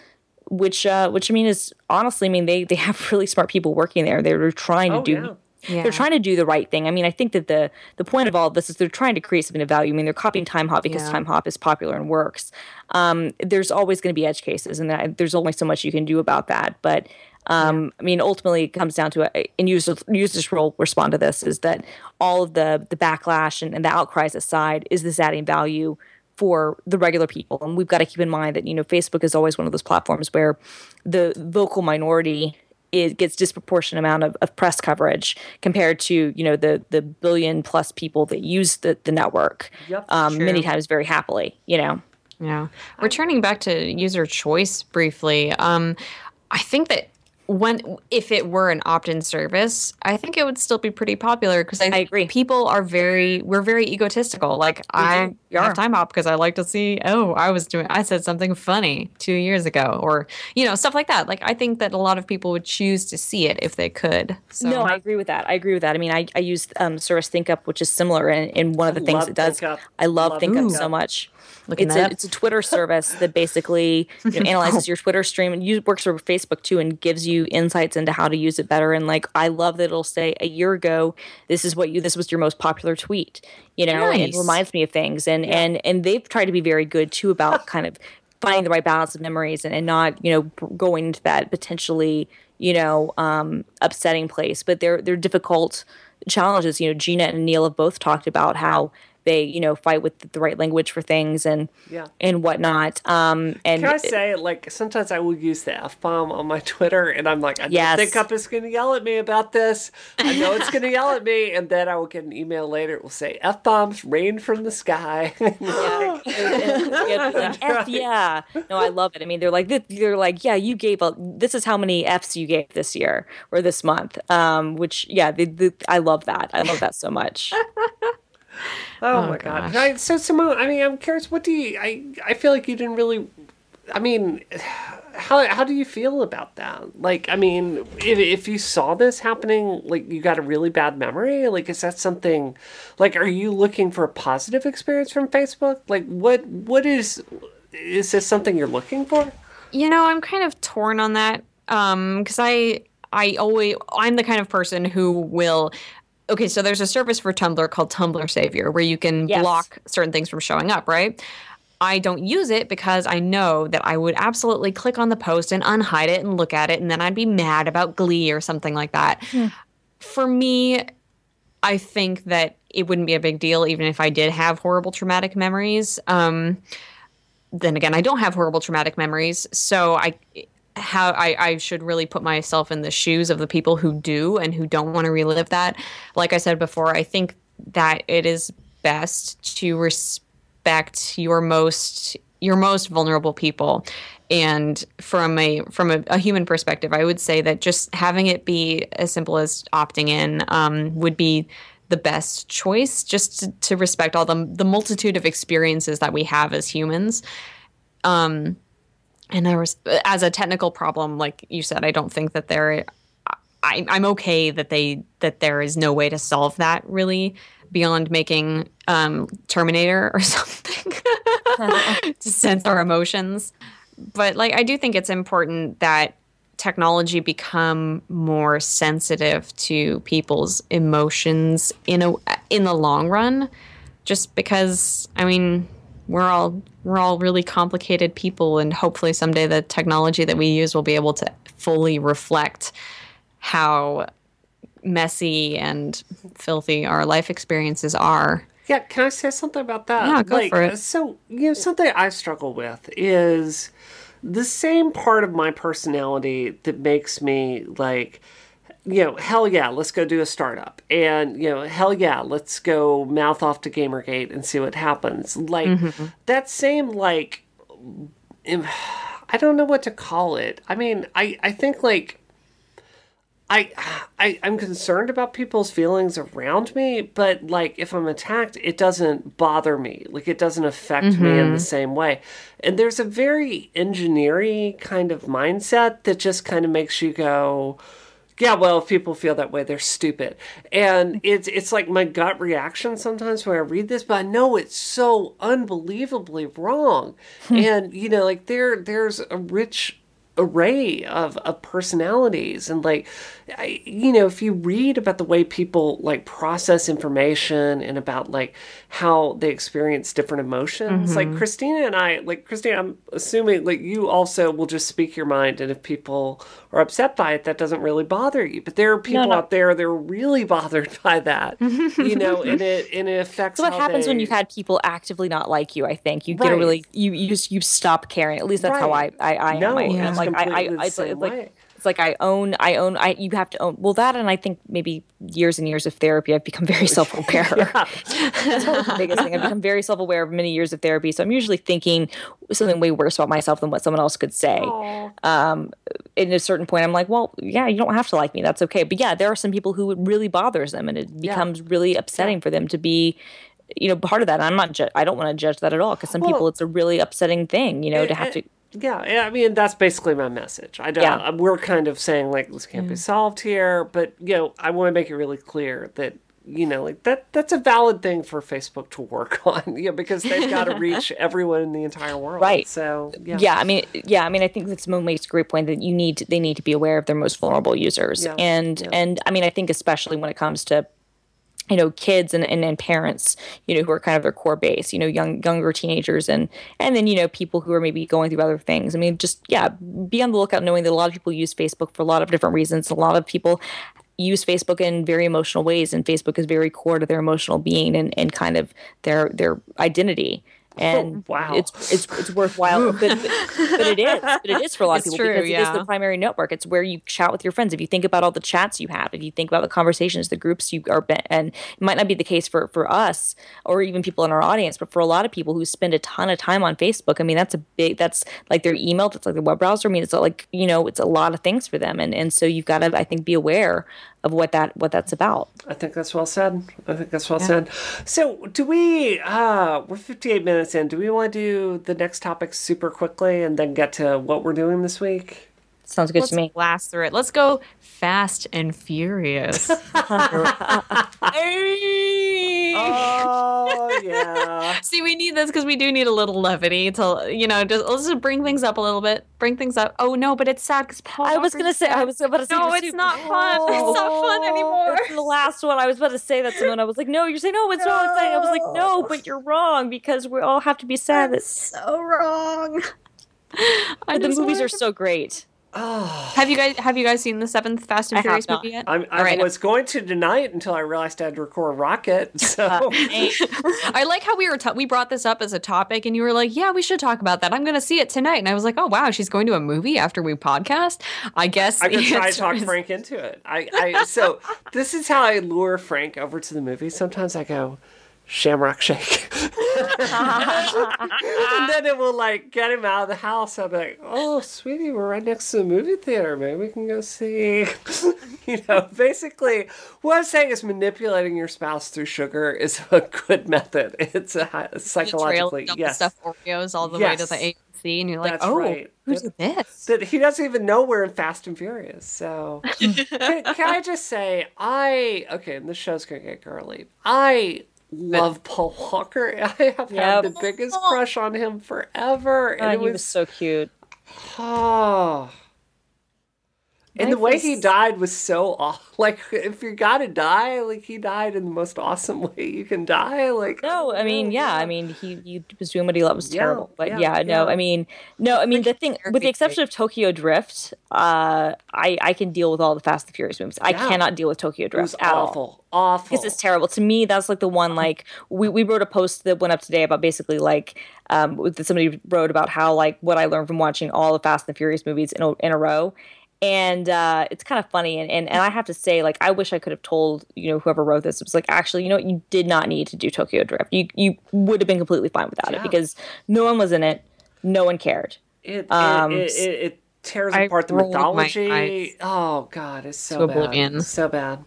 Speaker 2: which uh, which I mean is honestly, I mean they they have really smart people working there. They're trying to
Speaker 3: Oh,
Speaker 2: do.
Speaker 3: yeah.
Speaker 1: Yeah.
Speaker 2: They're trying to do the right thing. I mean, I think that the the point of all of this is they're trying to create something of value. I mean, they're copying Time Hop because
Speaker 1: Yeah.
Speaker 2: Time Hop is popular and works. Um, there's always going to be edge cases, and that, there's only so much you can do about that. But um, I mean, ultimately, it comes down to a, and users users will respond to this is that all of the the backlash and, and the outcries aside, is this adding value? For the regular people. And we've got to keep in mind that you know facebook is always one of those platforms where the vocal minority it gets disproportionate amount of, of press coverage compared to you know the the billion plus people that use the, the network
Speaker 3: Yep,
Speaker 2: um, many times very happily you know?
Speaker 1: Yeah. Returning back to user choice briefly, um, I think that when if it were an opt-in service, I think it would still be pretty popular because I,
Speaker 2: I agree.
Speaker 1: People are very we're very egotistical. Like I
Speaker 2: We
Speaker 1: have time hop because I like to see. Oh, I was doing. I said something funny two years ago, or you know stuff like that. Like I think that a lot of people would choose to see it if they could. So
Speaker 2: no i agree with that i agree with that i mean i, I use um, service ThinkUp, which is similar and, and one of the things it does
Speaker 3: ThinkUp.
Speaker 2: i love,
Speaker 3: Love
Speaker 2: ThinkUp
Speaker 3: ThinkUp.
Speaker 2: so much
Speaker 1: Looking
Speaker 2: it's a,
Speaker 1: up.
Speaker 2: it's a Twitter service that basically you know, analyzes your Twitter stream and you, works for Facebook too and gives you insights into how to use it better. And like, I love that it'll say a year ago, this is what you, this was your most popular tweet, you know, and it reminds me of things. And, and, and they've tried to be very good too about kind of finding the right balance of memories and, and not, you know, going into that potentially, you know, um, upsetting place, but they're, they're difficult challenges. You know, Gina and Anil have both talked about how they, you know, fight with the right language for things and,
Speaker 3: Yeah.
Speaker 2: and whatnot. Um, and
Speaker 3: Can I say, like, sometimes I will use the F bomb on my Twitter, and I'm like, I
Speaker 2: Yes.
Speaker 3: don't think Up is going to yell at me about this. I know it's going to yell at me, and then I will get an email later. It will say, F bombs rain from the sky.
Speaker 2: yeah, like, F, yeah. No, I love it. I mean, they're like they're like, yeah, you gave a. This is how many Fs you gave this year or this month. Um, which yeah, the, the, I love that. I love that so much.
Speaker 3: Oh,
Speaker 1: Oh,
Speaker 3: my god! I, so Simone, I mean, I'm curious. What do you? I I feel like you didn't really. I mean, how how do you feel about that? Like, I mean, if if you saw this happening, like you got a really bad memory. Like, is that something? Like, are you looking for a positive experience from Facebook? Like, what what is? Is this something you're looking for?
Speaker 1: You know, I'm kind of torn on that um because I I always I'm the kind of person who will okay, so there's a service for Tumblr called Tumblr Savior where you can
Speaker 2: Yes.
Speaker 1: block certain things from showing up, right? I don't use it because I know that I would absolutely click on the post and unhide it and look at it and then I'd be mad about Glee or something like that. For me, I think that it wouldn't be a big deal even if I did have horrible traumatic memories. Um, then again, I don't have horrible traumatic memories, so I how I, I should really put myself in the shoes of the people who do and who don't want to relive that. Like I said before, I think that it is best to respect your most your most vulnerable people. And from a from a, a human perspective, I would say that just having it be as simple as opting in um, would be the best choice, just to, to respect all the the multitude of experiences that we have as humans. Um, and there was as a technical problem like you said i don't think that there I, i'm okay that they that there is no way to solve that really beyond making um, Terminator or something to sense our emotions. But like, I do think it's important that technology become more sensitive to people's emotions in a in the long run just because i mean we're all we're all really complicated people and hopefully someday the technology that we use will be able to fully reflect how messy and filthy our life experiences are
Speaker 3: Yeah, can I say something about that?
Speaker 1: Yeah, go
Speaker 3: like,
Speaker 1: for it.
Speaker 3: So, you know, something I struggle with is the same part of my personality that makes me like, you know, hell yeah, let's go do a startup. And, you know, hell yeah, let's go mouth off to Gamergate and see what happens. Like,
Speaker 1: Mm-hmm.
Speaker 3: that same, like, I don't know what to call it. I mean, I, I think, like, I, I I'm concerned about people's feelings around me, but like if I'm attacked, it doesn't bother me. Like it doesn't affect me in the same way. And there's a very engineering kind of mindset that just kind of makes you go, yeah, well, if people feel that way, they're stupid. And it's it's like my gut reaction sometimes when I read this, but I know it's so unbelievably wrong. Hmm. and you know, like there there's a rich array of, of personalities and like I, you know if you read about the way people like process information and about like how they experience different emotions like mm-hmm. christina and i like christina i'm assuming like you also will just speak your mind and if people are upset by it that doesn't really bother you but there are people
Speaker 2: no.
Speaker 3: out there that are really bothered by that you know and it and it affects
Speaker 2: So what happens when you've had people actively not like you? I think you get a really you you just you stop caring. At least that's how I I, I
Speaker 3: No,
Speaker 2: am. I, am like I, I, I like
Speaker 3: way.
Speaker 2: Like I own I own I you have to own well that and I think maybe years and years of therapy I've become very self aware. that's probably the biggest thing. I've become very self aware of many years of therapy. So I'm usually thinking something way worse about myself than what someone else could say. Um, at a certain point, I'm like, well, yeah, you don't have to like me. That's okay. But yeah, there are some people who it really bothers them, and it becomes really upsetting for them to be, you know, part of that. And I'm not. Ju- I don't want to judge that at all because some
Speaker 3: Well-
Speaker 2: people, it's a really upsetting thing, you know, to have to.
Speaker 3: Yeah, yeah, I mean that's basically my message. I don't.
Speaker 2: Yeah.
Speaker 3: Uh, we're kind of saying like this can't be mm. solved here, but you know, I want to make it really clear that you know, like that that's a valid thing for Facebook to work on, you know, because they've got to reach everyone in the entire world.
Speaker 2: Right.
Speaker 3: So yeah,
Speaker 2: yeah i mean yeah i mean i think that simone makes a great point that you need they need to be aware of their most vulnerable users
Speaker 3: Yeah,
Speaker 2: and
Speaker 3: yeah.
Speaker 2: and i mean i think especially when it comes to you know kids and, and, and parents you know who are kind of their core base you know young younger teenagers and and then you know people who are maybe going through other things. I mean just yeah be on the lookout knowing that a lot of people use facebook for a lot of different reasons. A lot of people use facebook in very emotional ways and facebook is very core to their emotional being and, and kind of their their identity Oh, and
Speaker 3: wow.
Speaker 2: it's it's it's worthwhile, but, but, but it is, but it is for a lot
Speaker 1: It's
Speaker 2: of people
Speaker 1: true,
Speaker 2: because it is the primary network. It's where you chat with your friends. If you think about all the chats you have, if you think about the conversations, the groups you are, be- and it might not be the case for for us or even people in our audience, but for a lot of people who spend a ton of time on Facebook, I mean, that's a big, that's like their email, that's like their web browser. I mean, it's like you know, it's a lot of things for them, and and so you've got to, I think, be aware of what that what that's about.
Speaker 3: I think that's well said. I think that's well said. So, do we? uh We're 58 minutes in. Do we want to do the next topic super quickly and then get to what we're doing this week?
Speaker 2: Sounds good
Speaker 1: Let's
Speaker 2: to me.
Speaker 1: blast through it. Let's go fast and furious.
Speaker 3: Oh yeah.
Speaker 1: See, we need this because we do need a little levity to, you know, just let's just bring things up a little bit. Bring things up. Oh no, but it's sad because Paul.
Speaker 2: I was gonna say. I was about to say.
Speaker 1: No, it's
Speaker 2: too.
Speaker 1: not fun. It's not fun oh, anymore.
Speaker 2: It's the last one. I was about to say that to someone. I was like, "No, you're saying no. It's not exciting." I was like, "No, but you're wrong because we all have to be sad." That
Speaker 1: so wrong.
Speaker 2: but the movies are so great.
Speaker 1: Have you guys have you guys seen the seventh Fast and
Speaker 2: I
Speaker 1: Furious movie yet?
Speaker 3: I'm, I
Speaker 1: All right.
Speaker 3: was going to deny it until I realized I had to record Rocket. So uh,
Speaker 1: I like how we were ta- we brought this up as a topic, and you were like, "Yeah, we should talk about that. I'm going to see it tonight." And I was like, "Oh wow, she's going to a movie after we podcast." I guess
Speaker 3: I could
Speaker 1: the
Speaker 3: try to talk
Speaker 1: is-
Speaker 3: Frank into it. I, I so this is how I lure Frank over to the movie. Sometimes I go, Shamrock Shake. and then it will like get him out of the house. I'll be like, "Oh, sweetie, we're right next to the movie theater. Maybe we can go see." you know, basically, what I'm saying is manipulating your spouse through sugar is a good method. It's a
Speaker 1: trail
Speaker 3: psychologically yes.
Speaker 1: stuff Oreos all the way to the AMC. and you're like,
Speaker 3: That's
Speaker 1: oh,
Speaker 3: right.
Speaker 1: who's
Speaker 3: That-
Speaker 1: this?
Speaker 3: that he doesn't even know we're in Fast and Furious. So can, can I just say I okay, and the show's gonna get girly. I love Paul Walker. I have
Speaker 2: Yep.
Speaker 3: had the biggest crush on him forever, and
Speaker 2: Oh,
Speaker 3: it
Speaker 2: he was
Speaker 3: was
Speaker 2: so cute.
Speaker 3: oh. And the way he died was so aw- like if you gotta die, like he died in the most awesome way you can die. Like
Speaker 2: No, I mean, yeah, I mean, he, he was doing what he loved was
Speaker 3: Yeah,
Speaker 2: terrible. But
Speaker 3: yeah,
Speaker 2: yeah, no. I mean, no, I mean, the thing, with the exception of Tokyo Drift, uh, I, I can deal with all the Fast and Furious movies. I cannot deal with Tokyo
Speaker 3: it was
Speaker 2: Drift at all.
Speaker 3: awful, awful.
Speaker 2: Because it's terrible. To me, that's like the one, like, we, we wrote a post that went up today about basically, like, um, somebody wrote about how, like, what I learned from watching all the Fast and Furious movies in a, in a row. And uh, it's kind of funny. And, and, and I have to say, like, I wish I could have told, you know, whoever wrote this, it was like, actually, you know what? You did not need to do Tokyo Drift. You, you would have been completely fine without
Speaker 3: Yeah.
Speaker 2: it because no one was in it. No one cared.
Speaker 3: It,
Speaker 2: Um,
Speaker 3: it, it, it, it tears
Speaker 1: I
Speaker 3: apart the mythology. Oh god, it's so
Speaker 1: to
Speaker 3: bad.
Speaker 1: oblivion.
Speaker 3: So bad.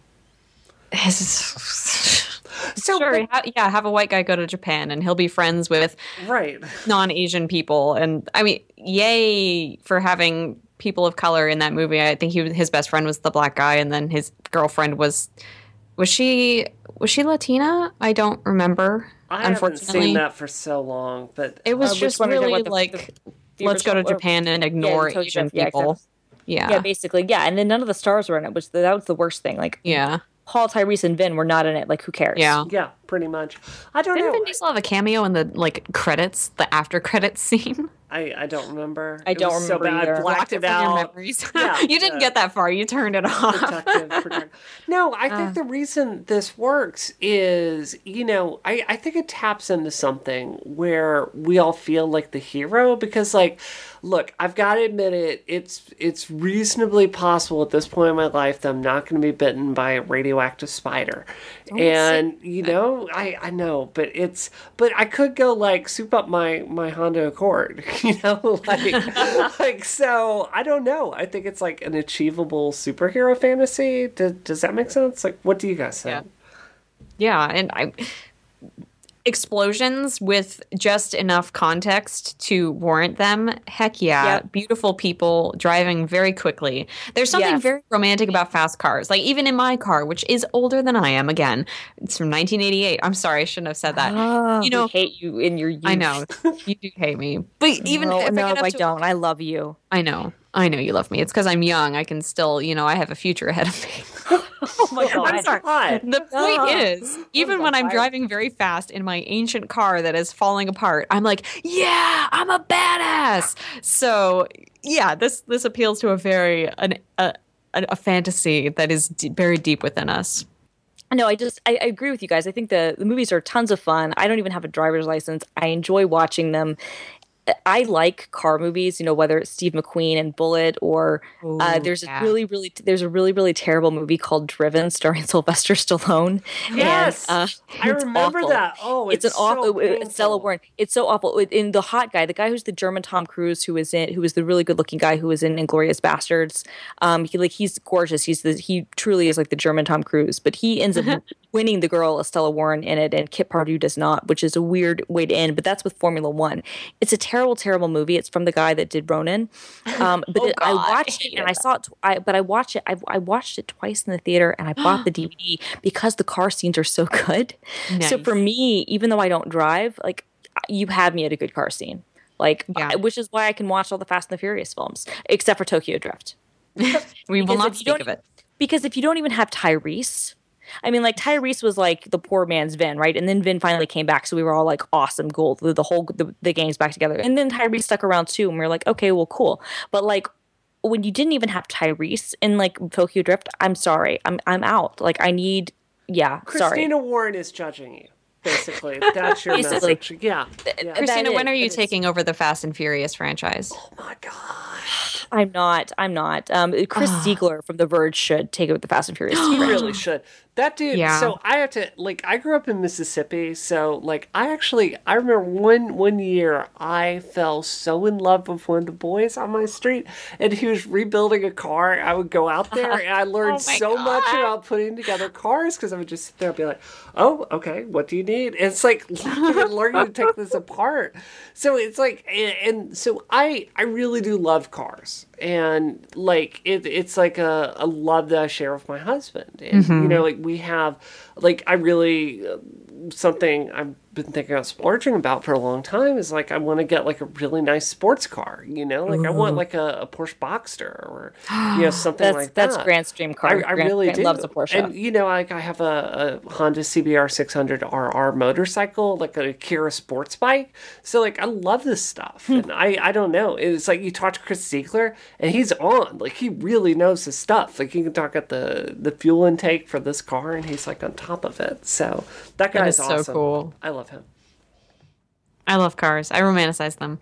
Speaker 1: so sure, ha- yeah, have a white guy go to Japan, and he'll be friends with
Speaker 3: Right.
Speaker 1: non-Asian people, and I mean, yay for having people of color in that movie. I think he was, his best friend was the black guy, and then his girlfriend was was she was she Latina? I don't remember.
Speaker 3: I haven't seen that for so long, but
Speaker 1: it was
Speaker 2: Uh,
Speaker 1: just
Speaker 2: one are you talking
Speaker 1: really?
Speaker 2: The-
Speaker 1: like
Speaker 2: the- the
Speaker 1: let's go to Japan and ignore
Speaker 2: Tokyo
Speaker 1: Asian
Speaker 2: yeah,
Speaker 1: people.
Speaker 2: exactly.
Speaker 1: Yeah,
Speaker 2: Yeah, basically, yeah. And then none of the stars were in it, which that was the worst thing. Like,
Speaker 1: yeah.
Speaker 2: Paul, Tyrese, and Vin were not in it. Like, who cares?
Speaker 1: yeah.
Speaker 3: yeah, pretty much. I don't
Speaker 1: Didn't
Speaker 3: know.
Speaker 1: Vin Diesel have a cameo in the like credits, the after credits scene?
Speaker 3: I, I don't remember.
Speaker 2: I
Speaker 3: It
Speaker 2: don't
Speaker 3: was so
Speaker 2: remember
Speaker 3: bad. I
Speaker 2: either.
Speaker 3: blacked
Speaker 1: Blocked
Speaker 3: it
Speaker 1: from your
Speaker 3: out.
Speaker 1: memories.
Speaker 3: Yeah,
Speaker 1: you didn't
Speaker 3: yeah.
Speaker 1: get that far. You turned it off.
Speaker 3: protective, protective. No, I think uh. the reason this works is, you know, I, I think it taps into something where we all feel like the hero because like look, I've got to admit it, it's it's reasonably possible at this point in my life that I'm not going to be bitten by a radioactive spider. and you know, I I know, but it's but I could go like soup up my my Honda Accord, you know, like like so I don't know. I think it's like an achievable superhero fantasy. Does, does that make sense? Like what do you guys think?
Speaker 1: Yeah. yeah, and I explosions with just enough context to warrant them. Heck yeah.
Speaker 2: Yep.
Speaker 1: Beautiful people driving very quickly. There's something
Speaker 2: Yes.
Speaker 1: very romantic about fast cars. Like even in my car, which is older than I am again. It's from 1988. I'm sorry, I shouldn't have said that.
Speaker 2: Oh,
Speaker 1: you know,
Speaker 2: hate you in your youth.
Speaker 1: I know. you do hate me. But even
Speaker 2: no,
Speaker 1: if
Speaker 2: no,
Speaker 1: I,
Speaker 2: I
Speaker 1: to-
Speaker 2: don't. I love you.
Speaker 1: I know. I know you love me. It's because I'm young. I can still, you know, I have a future ahead of me.
Speaker 2: Oh my god.
Speaker 1: I'm sorry.
Speaker 3: God.
Speaker 1: The point uh-huh. is, even when I'm driving very fast in my ancient car that is falling apart, I'm like, yeah, I'm a badass. So yeah, this this appeals to a very an, a, a a fantasy that is d- buried deep within us.
Speaker 2: No, I just I, I agree with you guys. I think the the movies are tons of fun. I don't even have a driver's license. I enjoy watching them. I like car movies, you know, whether it's Steve McQueen and Bullitt or uh,
Speaker 1: Ooh,
Speaker 2: there's
Speaker 1: yeah.
Speaker 2: a really, really there's a really, really terrible movie called Driven starring Sylvester Stallone.
Speaker 3: Yes.
Speaker 2: and, uh,
Speaker 3: I remember
Speaker 2: awful.
Speaker 3: that. Oh,
Speaker 2: it's,
Speaker 3: it's,
Speaker 2: an awful.
Speaker 3: so
Speaker 2: it's Stella. Warren. It's so awful. In the hot guy, the guy who's the German Tom Cruise, who is in, who is the really good looking guy who was in Inglourious Basterds. Um, he like he's gorgeous. He's the he truly is like the German Tom Cruise, but he ends up winning the girl Estella Warren in it, and Kip Pardue does not, which is a weird way to end. But that's with Formula One. It's a terrible, terrible terrible movie. It's from the guy that did Ronin. Um, but
Speaker 1: Oh,
Speaker 2: it- I watched it and I saw it. Tw- I, but I watched it. I, I watched it twice in the theater, and I bought the DVD because the car scenes are so good. So for me, even though I don't drive, like you have me at a good car scene. Like,
Speaker 1: Yeah.
Speaker 2: I- which is why I can watch all the Fast and the Furious films, except for Tokyo Drift.
Speaker 1: We will not speak of it.
Speaker 2: Because if you don't even have Tyrese, I mean, like Tyrese was like the poor man's Vin, right? And then Vin finally came back, so we were all like, awesome, gold. The, the whole the, the gang's back together. And then Tyrese stuck around too, and we are like, okay, well, cool. But like when you didn't even have Tyrese in like Tokyo Drift, I'm sorry, I'm I'm out. Like I need, yeah, sorry.
Speaker 3: Christina Warren is judging you. Basically, that's your
Speaker 2: Basically.
Speaker 3: message. Yeah. yeah.
Speaker 1: Christina, when are you taking over the Fast and Furious franchise?
Speaker 3: Oh my god.
Speaker 2: I'm not. I'm not. Um, Chris Ziegler from The Verge should take over the Fast and Furious.
Speaker 3: He really should. That dude.
Speaker 1: Yeah.
Speaker 3: So I have to like. I grew up in Mississippi, so like I actually I remember one one year I fell so in love with one of the boys on my street, and he was rebuilding a car. I would go out there and I learned
Speaker 1: Oh my
Speaker 3: so much about putting together cars because I would just sit there and be like, "Oh, okay, what do you need?" And it's like learning to take this apart. So it's like, and, and so I I really do love cars, and like it it's like a, a love that I share with my husband, and you know, like we have, like I really uh, something I've been thinking about splurging about for a long time is like I want to get like a really nice sports car, you know, like I want like a, a Porsche Boxster or you know something
Speaker 2: That's
Speaker 3: like
Speaker 2: that's
Speaker 3: that.
Speaker 2: That's Grant's dream car.
Speaker 3: I, I
Speaker 2: Grant,
Speaker 3: really
Speaker 2: Grant
Speaker 3: do.
Speaker 2: loves a Porsche.
Speaker 3: And you know, like I have a, a Honda CBR 600 RR motorcycle, like a Kira sports bike. So like I love this stuff,
Speaker 2: Hmm.
Speaker 3: and I I don't know. It's like you talk to Chris Ziegler, and he's on. Like he really knows his stuff. Like you can talk at the the fuel intake for this car, and he's like on top of it. So that
Speaker 1: That
Speaker 3: guy's
Speaker 1: is so cool.
Speaker 3: I love him.
Speaker 1: I love cars. I romanticize them.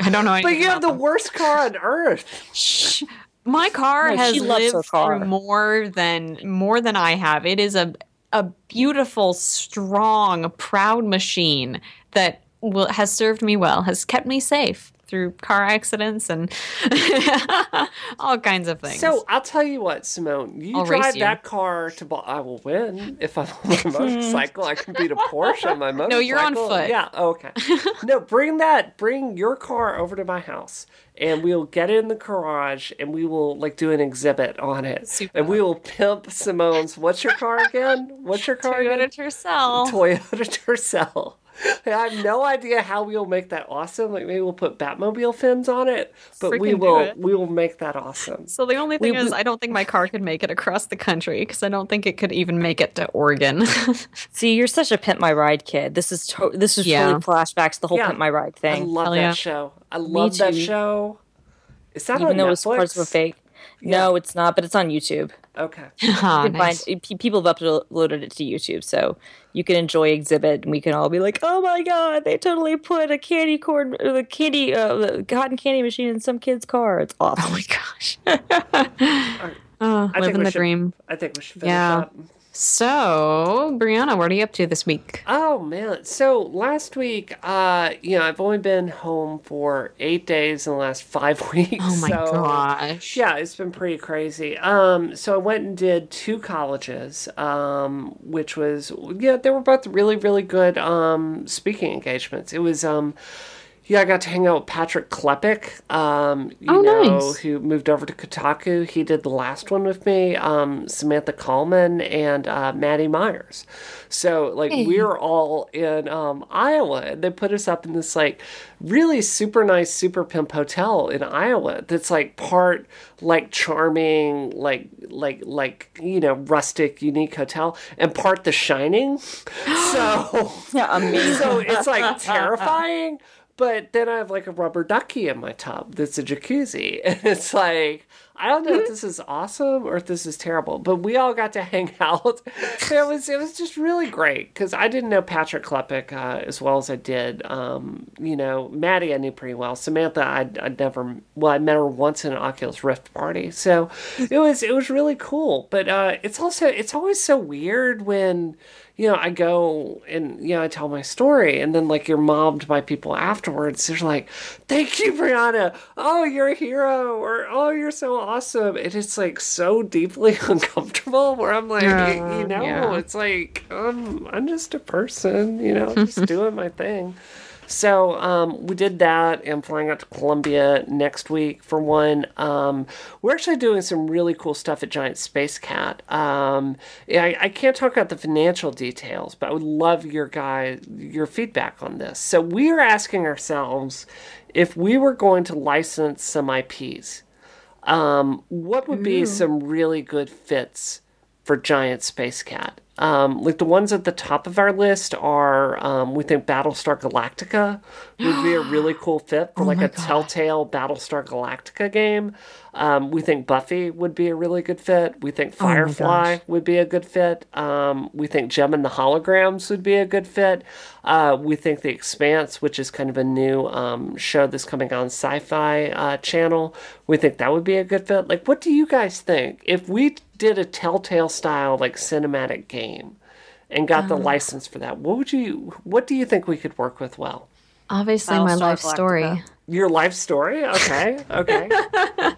Speaker 1: I don't know.
Speaker 3: But you have the
Speaker 1: them.
Speaker 3: worst car on earth.
Speaker 1: Shh. My car
Speaker 2: No,
Speaker 1: has
Speaker 2: she loves her
Speaker 1: lived
Speaker 2: car.
Speaker 1: through more than more than I have. It is a a beautiful, strong, proud machine that will has served me well, has kept me safe through car accidents and all kinds of things.
Speaker 3: So I'll tell you what, Simone. You
Speaker 1: I'll
Speaker 3: drive
Speaker 1: you.
Speaker 3: that car to. Bo- I will win if I'm on my motorcycle. I can beat a Porsche on my motorcycle.
Speaker 1: No, you're on foot.
Speaker 3: Yeah. oh, Okay. no, bring that. Bring your car over to my house, and we'll get it in the garage, and we will like do an exhibit on it,
Speaker 1: Super.
Speaker 3: and we will pimp Simone's. What's your car again? What's your car
Speaker 1: Toyota
Speaker 3: again?
Speaker 1: Tercel.
Speaker 3: Toyota Tercel. I have no idea how we will make that awesome. Like maybe we'll put Batmobile fins on it, but we
Speaker 1: Freaking do
Speaker 3: will we will make that awesome.
Speaker 1: So the only thing
Speaker 2: We-
Speaker 1: is,
Speaker 2: we-
Speaker 1: I don't think my car could make it across the country because I don't think it could even make it to Oregon.
Speaker 2: See, you're such a pimp my ride kid. This is to- this is
Speaker 1: Yeah.
Speaker 2: totally flashbacks to the whole
Speaker 3: Yeah.
Speaker 2: pimp my ride thing.
Speaker 3: I love
Speaker 1: Hell
Speaker 3: that
Speaker 1: yeah.
Speaker 3: show. I love that
Speaker 2: too.
Speaker 3: show. Is that
Speaker 2: Even
Speaker 3: on
Speaker 2: though
Speaker 3: Netflix?
Speaker 2: it's parts were fake. No, it's not, but it's on YouTube.
Speaker 3: Okay.
Speaker 2: You can
Speaker 1: nice.
Speaker 2: find pe- people have uploaded it to YouTube, so you can enjoy Xzibit, and we can all be like, "Oh my god, they totally put a candy corn, uh, the candy, uh, the cotton candy machine in some kid's car. It's awesome."
Speaker 1: Oh my gosh. oh,
Speaker 3: I think
Speaker 1: living the
Speaker 3: should-
Speaker 1: dream.
Speaker 3: I think we should finish
Speaker 1: Yeah.
Speaker 3: up.
Speaker 1: So, Brianna, what are you up to this week?
Speaker 3: Oh man! So last week, uh, you know, I've only been home for eight days in the last five weeks.
Speaker 1: Oh my
Speaker 3: so-
Speaker 1: gosh.
Speaker 3: Yeah, it's been pretty crazy. Um, so I went and did two colleges, um, which was yeah, they were both really, really good um, speaking engagements. It was um, yeah, I got to hang out with Patrick Klepek, um, you
Speaker 1: Oh,
Speaker 3: know,
Speaker 1: nice.
Speaker 3: who moved over to Kotaku. He did the last one with me. Um, Samantha Coleman and uh, Maddy Myers. So like
Speaker 1: Hey.
Speaker 3: we were all in um, Iowa, and they put us up in this like really super nice super pimp hotel in Iowa. That's like part like charming, like like like you know rustic, unique hotel, and part The Shining. So
Speaker 2: Yeah, amazing.
Speaker 3: so it's like terrifying. But then I have like a rubber ducky in my tub that's a jacuzzi. And it's like, I don't know if this is awesome or if this is terrible. But we all got to hang out. It was it was just really great because I didn't know Patrick Klepek uh, as well as I did. Um, you know, Maddy I knew pretty well. Samantha I'd, I'd never well I met her once in an Oculus Rift party. So it was it was really cool. But uh, it's also it's always so weird when you know, I go and, you know, I tell my story and then like you're mobbed by people afterwards. They're like, thank you, Brianna. Oh, you're a hero. Or, oh, you're so awesome. And it's like so deeply uncomfortable where I'm like,
Speaker 1: Yeah,
Speaker 3: you know,
Speaker 1: yeah.
Speaker 3: it's like, um, I'm just a person, you know, just doing my thing. So um, we did that. I'm flying out to Columbia next week for one. Um, we're actually doing some really cool stuff at Giant Spacekat. Um, I, I can't talk about the financial details, but I would love your guy your feedback on this. So we are asking ourselves if we were going to license some IPs, um, what would be some really good fits for Giant Spacekat? Um, like the ones at the top of our list are, um, we think Battlestar Galactica would be a really cool fit for like a Telltale Battlestar Galactica game. Um, we think Buffy would be a really good fit. We think Firefly would be a good fit. Um, we think Jem and the Holograms would be a good fit. Uh, we think The Expanse, which is kind of a new um, show that's coming on Sci Fi uh, Channel, we think that would be a good fit. Like, what do you guys think? If we did a Telltale style, like cinematic game, and got the oh. license for that, what would you? What do you think we could work with well?
Speaker 1: Obviously, my
Speaker 2: Battlestar
Speaker 1: life
Speaker 2: Galactica.
Speaker 1: story.
Speaker 3: Your life story? Okay, okay.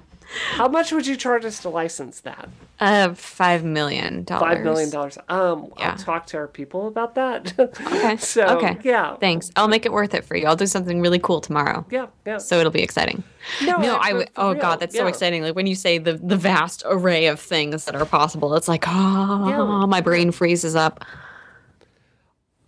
Speaker 3: How much would you charge us to license that?
Speaker 1: Uh, five million dollars.
Speaker 3: Five million dollars. Um,
Speaker 1: Yeah.
Speaker 3: I'll talk to our people about that.
Speaker 1: Okay.
Speaker 3: so
Speaker 1: okay.
Speaker 3: yeah,
Speaker 1: Thanks. I'll make it worth it for you. I'll do something really cool tomorrow.
Speaker 3: yeah, yeah.
Speaker 1: So it'll be exciting.
Speaker 3: no,
Speaker 1: No,
Speaker 3: I-.
Speaker 1: Oh
Speaker 3: real,
Speaker 1: God, that's so exciting! Like when you say the the vast array of things that are possible, it's like, oh,
Speaker 3: Yeah.
Speaker 1: my brain freezes up.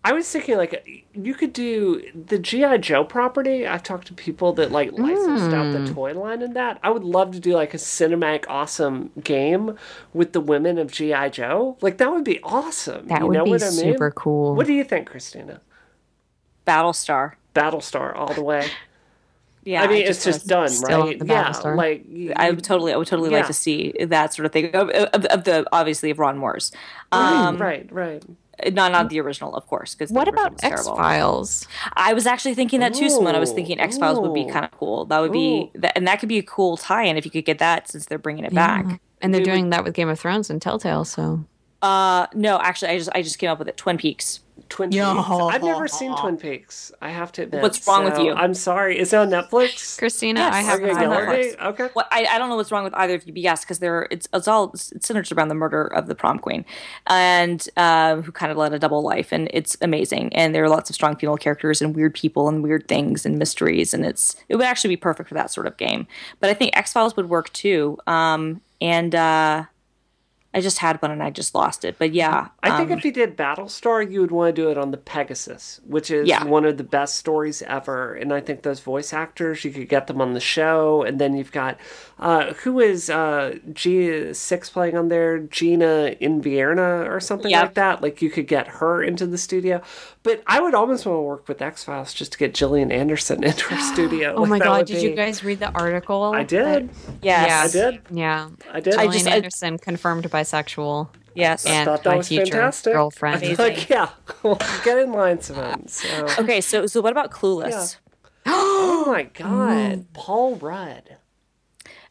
Speaker 3: I was thinking like you could do the GI Joe property. I've talked to people that like licensed out
Speaker 1: Hmm.
Speaker 3: the toy line and that. I would love to do like a cinematic awesome game with the women of GI Joe. Like that would be awesome.
Speaker 1: That
Speaker 3: you
Speaker 1: would
Speaker 3: know
Speaker 1: be
Speaker 3: what I mean?
Speaker 1: super cool.
Speaker 3: What do you think, Christina?
Speaker 2: Battlestar.
Speaker 3: Battlestar all the way.
Speaker 2: Yeah,
Speaker 3: I mean, it's
Speaker 2: wanna-
Speaker 3: just done,
Speaker 1: Still
Speaker 3: right?
Speaker 1: the
Speaker 3: yeah,
Speaker 1: Battlestar.
Speaker 3: like
Speaker 2: I would totally, I would totally
Speaker 3: Yeah.
Speaker 2: like to see that sort of thing of, of, of the obviously of Ron Moore's, um,
Speaker 3: right, right.
Speaker 2: Not not the original, of course. Because
Speaker 1: What about X Files?
Speaker 2: I was actually thinking that too, Simone. I was thinking X Files would be kind of cool. That would be, that, and that could be a cool tie-in if you could get that since they're bringing it back.
Speaker 1: And they're doing that with Game of Thrones and Telltale. So
Speaker 2: Uh, no, actually, I just I just came up with it. Twin Peaks.
Speaker 3: Twin
Speaker 1: Yo.
Speaker 3: Peaks. I've never seen Twin Peaks. I have to admit.
Speaker 2: What's wrong with you?
Speaker 3: I'm sorry. Is it on Netflix?
Speaker 1: Christina,
Speaker 2: Yes.
Speaker 1: I have
Speaker 3: Okay,
Speaker 2: on
Speaker 3: yell at
Speaker 2: Netflix.
Speaker 3: Okay.
Speaker 2: What I, I don't know what's wrong with either of you, but yes, because they're it's it's all it's centered around the murder of the prom queen, and uh, who kind of led a double life, and it's amazing. And there are lots of strong female characters and weird people and weird things and mysteries, and it's it would actually be perfect for that sort of game. But I think X Files would work too. Um, and uh, I just had one and I just lost it. But yeah,
Speaker 3: I think
Speaker 2: um,
Speaker 3: if you did Battlestar, you would want to do it on the Pegasus, which is
Speaker 2: Yeah.
Speaker 3: one of the best stories ever. And I think those voice actors, you could get them on the show. And then you've got uh, who is uh, G six playing on there, Gina Invierna or something
Speaker 2: Yep.
Speaker 3: like that. Like you could get her into the studio. But I would almost want to work with X Files just to get Gillian Anderson into our studio.
Speaker 1: Oh
Speaker 3: Like,
Speaker 1: my god,
Speaker 3: would
Speaker 1: did you guys read the article?
Speaker 3: I did.
Speaker 2: yes,
Speaker 3: I did.
Speaker 1: Yeah.
Speaker 3: I did.
Speaker 1: Gillian
Speaker 2: just- I-
Speaker 1: Anderson confirmed bisexual.
Speaker 2: yes.
Speaker 1: And
Speaker 3: thought that
Speaker 1: my
Speaker 3: was
Speaker 1: future
Speaker 3: fantastic.
Speaker 1: girlfriend.
Speaker 3: I like, yeah, get in line, Simone. So.
Speaker 2: Okay, so so what about Clueless?
Speaker 3: Oh my god, Paul Rudd.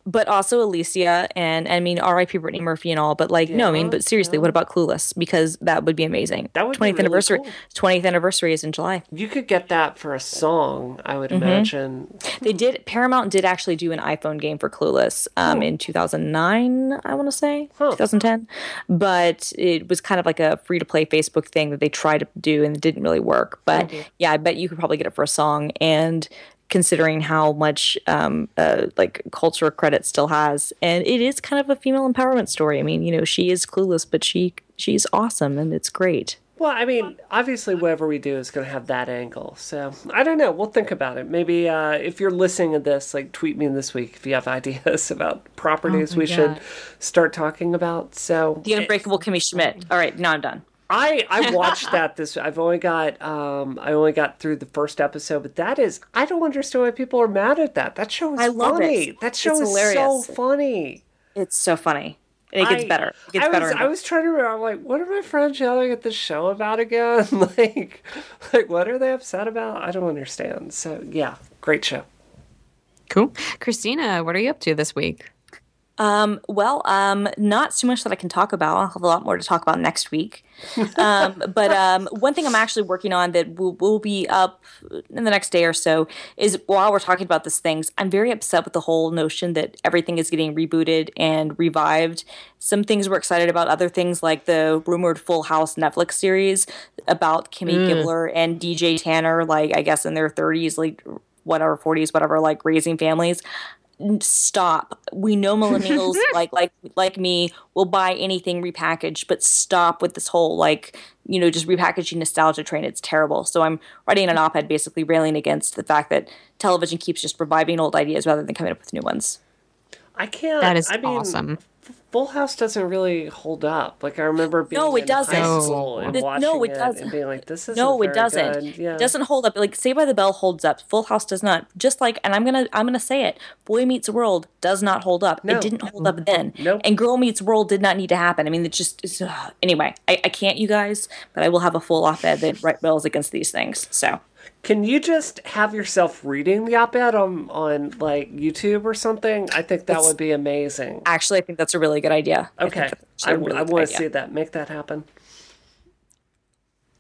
Speaker 2: But also Alicia and I mean R.I.P. Brittany Murphy and all. But like, no, I mean, but seriously, what about Clueless? Because that would be amazing.
Speaker 3: That would be
Speaker 2: 20th
Speaker 3: really
Speaker 2: anniversary.
Speaker 3: cool.
Speaker 2: 20th anniversary is in July.
Speaker 3: You could get that for a song, I would
Speaker 2: Mm-hmm.
Speaker 3: imagine.
Speaker 2: They did Paramount did actually do an iPhone game for Clueless um, in 2009, I want to say
Speaker 3: Huh.
Speaker 2: 2010, but it was kind of like a free to play Facebook thing that they tried to do and it didn't really work. But yeah, I bet you could probably get it for a song and. Considering how much um, uh, like culture credit still has, and it is kind of a female empowerment story. I mean, you know, she is clueless, but she she's awesome, and it's great.
Speaker 3: Well, I mean, obviously, whatever we do is going to have that angle. So I don't know. We'll think about it. Maybe uh, if you're listening to this, like tweet me this week if you have ideas about properties
Speaker 1: Oh my
Speaker 3: we should start talking about. So
Speaker 2: The Unbreakable Kimmy Schmidt. All right, now I'm done.
Speaker 3: I I watched that this. I've only got um I only got through the first episode, but that is I don't understand why people are mad at that. That show is
Speaker 2: I love
Speaker 3: funny.
Speaker 2: it.
Speaker 3: That show
Speaker 2: It's
Speaker 3: is
Speaker 2: hilarious.
Speaker 3: so funny.
Speaker 2: It's so funny. And it gets
Speaker 3: I-
Speaker 2: better. It gets
Speaker 3: I
Speaker 2: better.
Speaker 3: Was,
Speaker 2: and
Speaker 3: I was trying to remember. I'm like, what are my friends yelling at the show about again? like, like what are they upset about? I don't understand. So yeah, great show.
Speaker 1: Cool. Christina, what are you up to this week?
Speaker 2: Um, well, um, not too much that I can talk about. I'll have a lot more to talk about next week. Um, but um, one thing I'm actually working on that will, will be up in the next day or so is while we're talking about these things, I'm very upset with the whole notion that everything is getting rebooted and revived. Some things we're excited about, other things like the rumored Full House Netflix series about Kimmy Gibbler and DJ Tanner, like I guess in their 30s, like whatever 40s, whatever, like raising families stop. We know millennials like like like me will buy anything repackaged, but stop with this whole like you know just repackaging nostalgia train. It's terrible. So I'm writing an op-ed basically railing against the fact that television keeps just reviving old ideas rather than coming up with new ones.
Speaker 3: I can't.
Speaker 1: That is
Speaker 3: I mean,
Speaker 1: awesome.
Speaker 3: Full House doesn't really hold up. Like I remember being
Speaker 2: No, it
Speaker 3: in
Speaker 2: doesn't.
Speaker 3: high
Speaker 1: No.
Speaker 3: school and
Speaker 2: It-
Speaker 3: watching
Speaker 2: no, it
Speaker 3: it
Speaker 2: doesn't.
Speaker 3: and being like, "This is
Speaker 2: no, it doesn't.
Speaker 3: Good. Yeah.
Speaker 2: It doesn't hold up. Like Saved by the Bell holds up. Full House does not. Just like, and I'm gonna, I'm gonna say it. Boy Meets World does not hold up.
Speaker 3: No.
Speaker 2: It didn't hold up then.
Speaker 3: Nope.
Speaker 2: And Girl Meets World did not need to happen. I mean, it just is. Uh, anyway, I, I can't, you guys, but I will have a full op-ed that right rails against these things. So
Speaker 3: Can you just have yourself reading the op-ed on on like YouTube or something? I think that
Speaker 2: It's-
Speaker 3: would be amazing.
Speaker 2: actually, I think that's a really good idea.
Speaker 3: Okay,
Speaker 2: that's
Speaker 3: I,
Speaker 2: really good
Speaker 3: want to see that. Make that happen.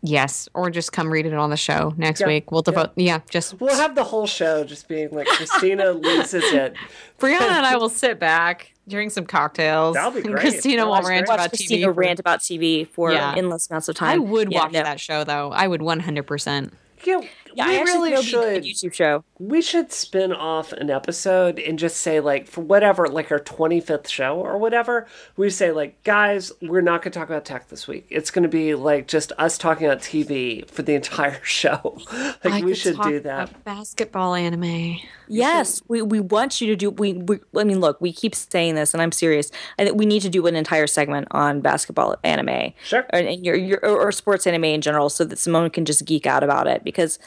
Speaker 1: Yes, or just come read it on the show next
Speaker 3: Yeah,
Speaker 1: week. We'll
Speaker 3: yeah.
Speaker 1: devote. Yeah, just
Speaker 3: We'll have the whole show just being like Christina loses it.
Speaker 1: Brianna and I will sit back, drink some cocktails.
Speaker 3: That'll be
Speaker 1: and
Speaker 3: great.
Speaker 1: Christina will
Speaker 3: That'll be
Speaker 1: rant
Speaker 3: great.
Speaker 2: Watch
Speaker 1: about
Speaker 2: Christina
Speaker 1: TV. for-
Speaker 2: rant about TV for
Speaker 1: Yeah.
Speaker 2: endless amounts of time.
Speaker 1: I would
Speaker 2: Yeah,
Speaker 1: watch
Speaker 2: no.
Speaker 1: that show though. I would 100%.
Speaker 3: Yeah,
Speaker 2: Yeah,
Speaker 3: we really
Speaker 2: think it'll be a
Speaker 3: should.
Speaker 2: YouTube show.
Speaker 3: We should spin off an episode and just say like for whatever, like our twenty fifth show or whatever. We say like, guys, we're not going to talk about tech this week. It's going to be like just us talking about TV for the entire show. like
Speaker 1: I
Speaker 3: we should do that.
Speaker 1: about basketball anime.
Speaker 2: Yes, we, we want you to do. We, we I mean, look, we keep saying this, and I'm serious. I think we need to do an entire segment on basketball anime,
Speaker 3: Sure.
Speaker 2: or, and your, your or, or sports anime in general, so that Simone can just geek out about it because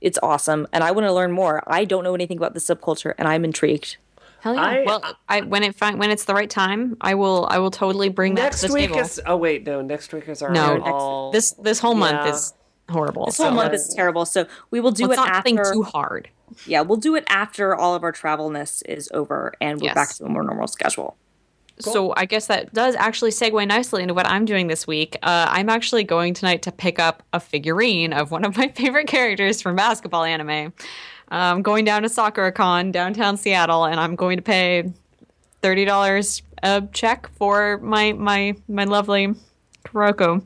Speaker 2: it's awesome, and I want to learn more. I don't know anything about the subculture, and I'm intrigued.
Speaker 1: Hell yeah!
Speaker 3: I-
Speaker 1: well, uh, I when it fi- when it's the right time, I will I will totally bring that
Speaker 3: Next
Speaker 1: to the
Speaker 3: week
Speaker 1: table.
Speaker 3: is. Oh wait, no. Next week is our
Speaker 1: No,
Speaker 3: all. Oh.
Speaker 1: this this whole month
Speaker 3: Yeah.
Speaker 1: is horrible.
Speaker 2: This whole
Speaker 1: so
Speaker 2: month is terrible, so we will do
Speaker 1: let's
Speaker 2: it
Speaker 1: not think too hard.
Speaker 2: Yeah, we'll do it after all of our travelness is over, and we're
Speaker 1: Yes.
Speaker 2: back to a more normal schedule.
Speaker 1: So I guess that does actually segue nicely into what I'm doing this week. Uh, I'm actually going tonight to pick up a figurine of one of my favorite characters from basketball anime. I'm going down to Soccer Sakura-Con downtown Seattle, and I'm going to pay thirty dollars a check for my my my lovely Kuroko,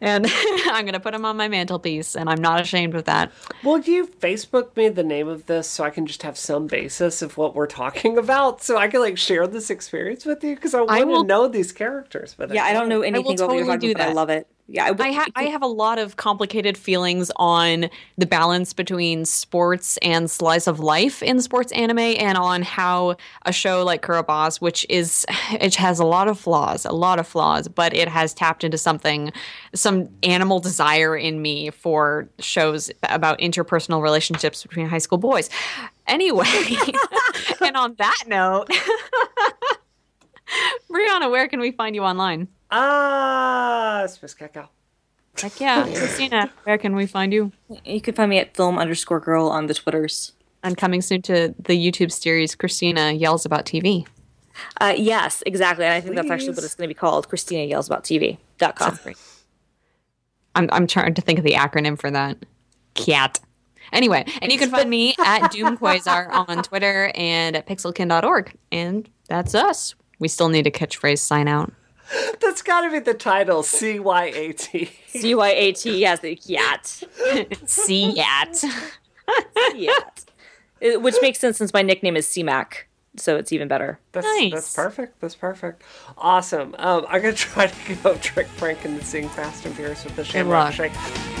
Speaker 1: and I'm going to put him on my mantelpiece, and I'm not ashamed of that.
Speaker 3: Will you Facebook me the name of this so I can just have some basis of what we're talking about, so I can like share this experience with you because I want
Speaker 1: will-
Speaker 3: to know these characters. But
Speaker 2: Yeah, I don't know anything about what you're
Speaker 1: totally
Speaker 2: talking
Speaker 1: do
Speaker 2: about, but I
Speaker 1: that.
Speaker 2: love it. Yeah, I,
Speaker 1: I, ha- I have a lot of complicated feelings on the balance between sports and slice of life in sports anime, and on how a show like Kurobas, which is it has a lot of flaws, a lot of flaws, but it has tapped into something, some animal desire in me for shows about interpersonal relationships between high school boys. Anyway, and on that note, Brianna, where can we find you online?
Speaker 3: Ah, Spacekatgal.
Speaker 1: Heck yeah, Christina, where can we find you?
Speaker 2: You can find me at film underscore girl on the Twitters.
Speaker 1: And coming soon to the YouTube series, Christina Yells About TV.
Speaker 2: Uh, yes, exactly. And I think that's actually what it's going to be called. Christina Yells About TV.com.
Speaker 1: I'm, I'm trying to think of the acronym for that. CAT. Anyway, and you can find me at Doom Quasar on Twitter and at pixelkin.org. And that's us. We still need a catchphrase sign out.
Speaker 3: That's got to be the title. C Y A T.
Speaker 2: C Y A T. Yes, the Yat.
Speaker 1: See yat.
Speaker 2: Yat. Which makes sense since my nickname is CMAC, so it's even better.
Speaker 3: That's,
Speaker 1: Nice.
Speaker 3: that's perfect. That's perfect. Awesome. Um, I'm gonna try to go trick Frank into seeing Fast and Furious with the Shamrock
Speaker 1: luck.
Speaker 3: Shake.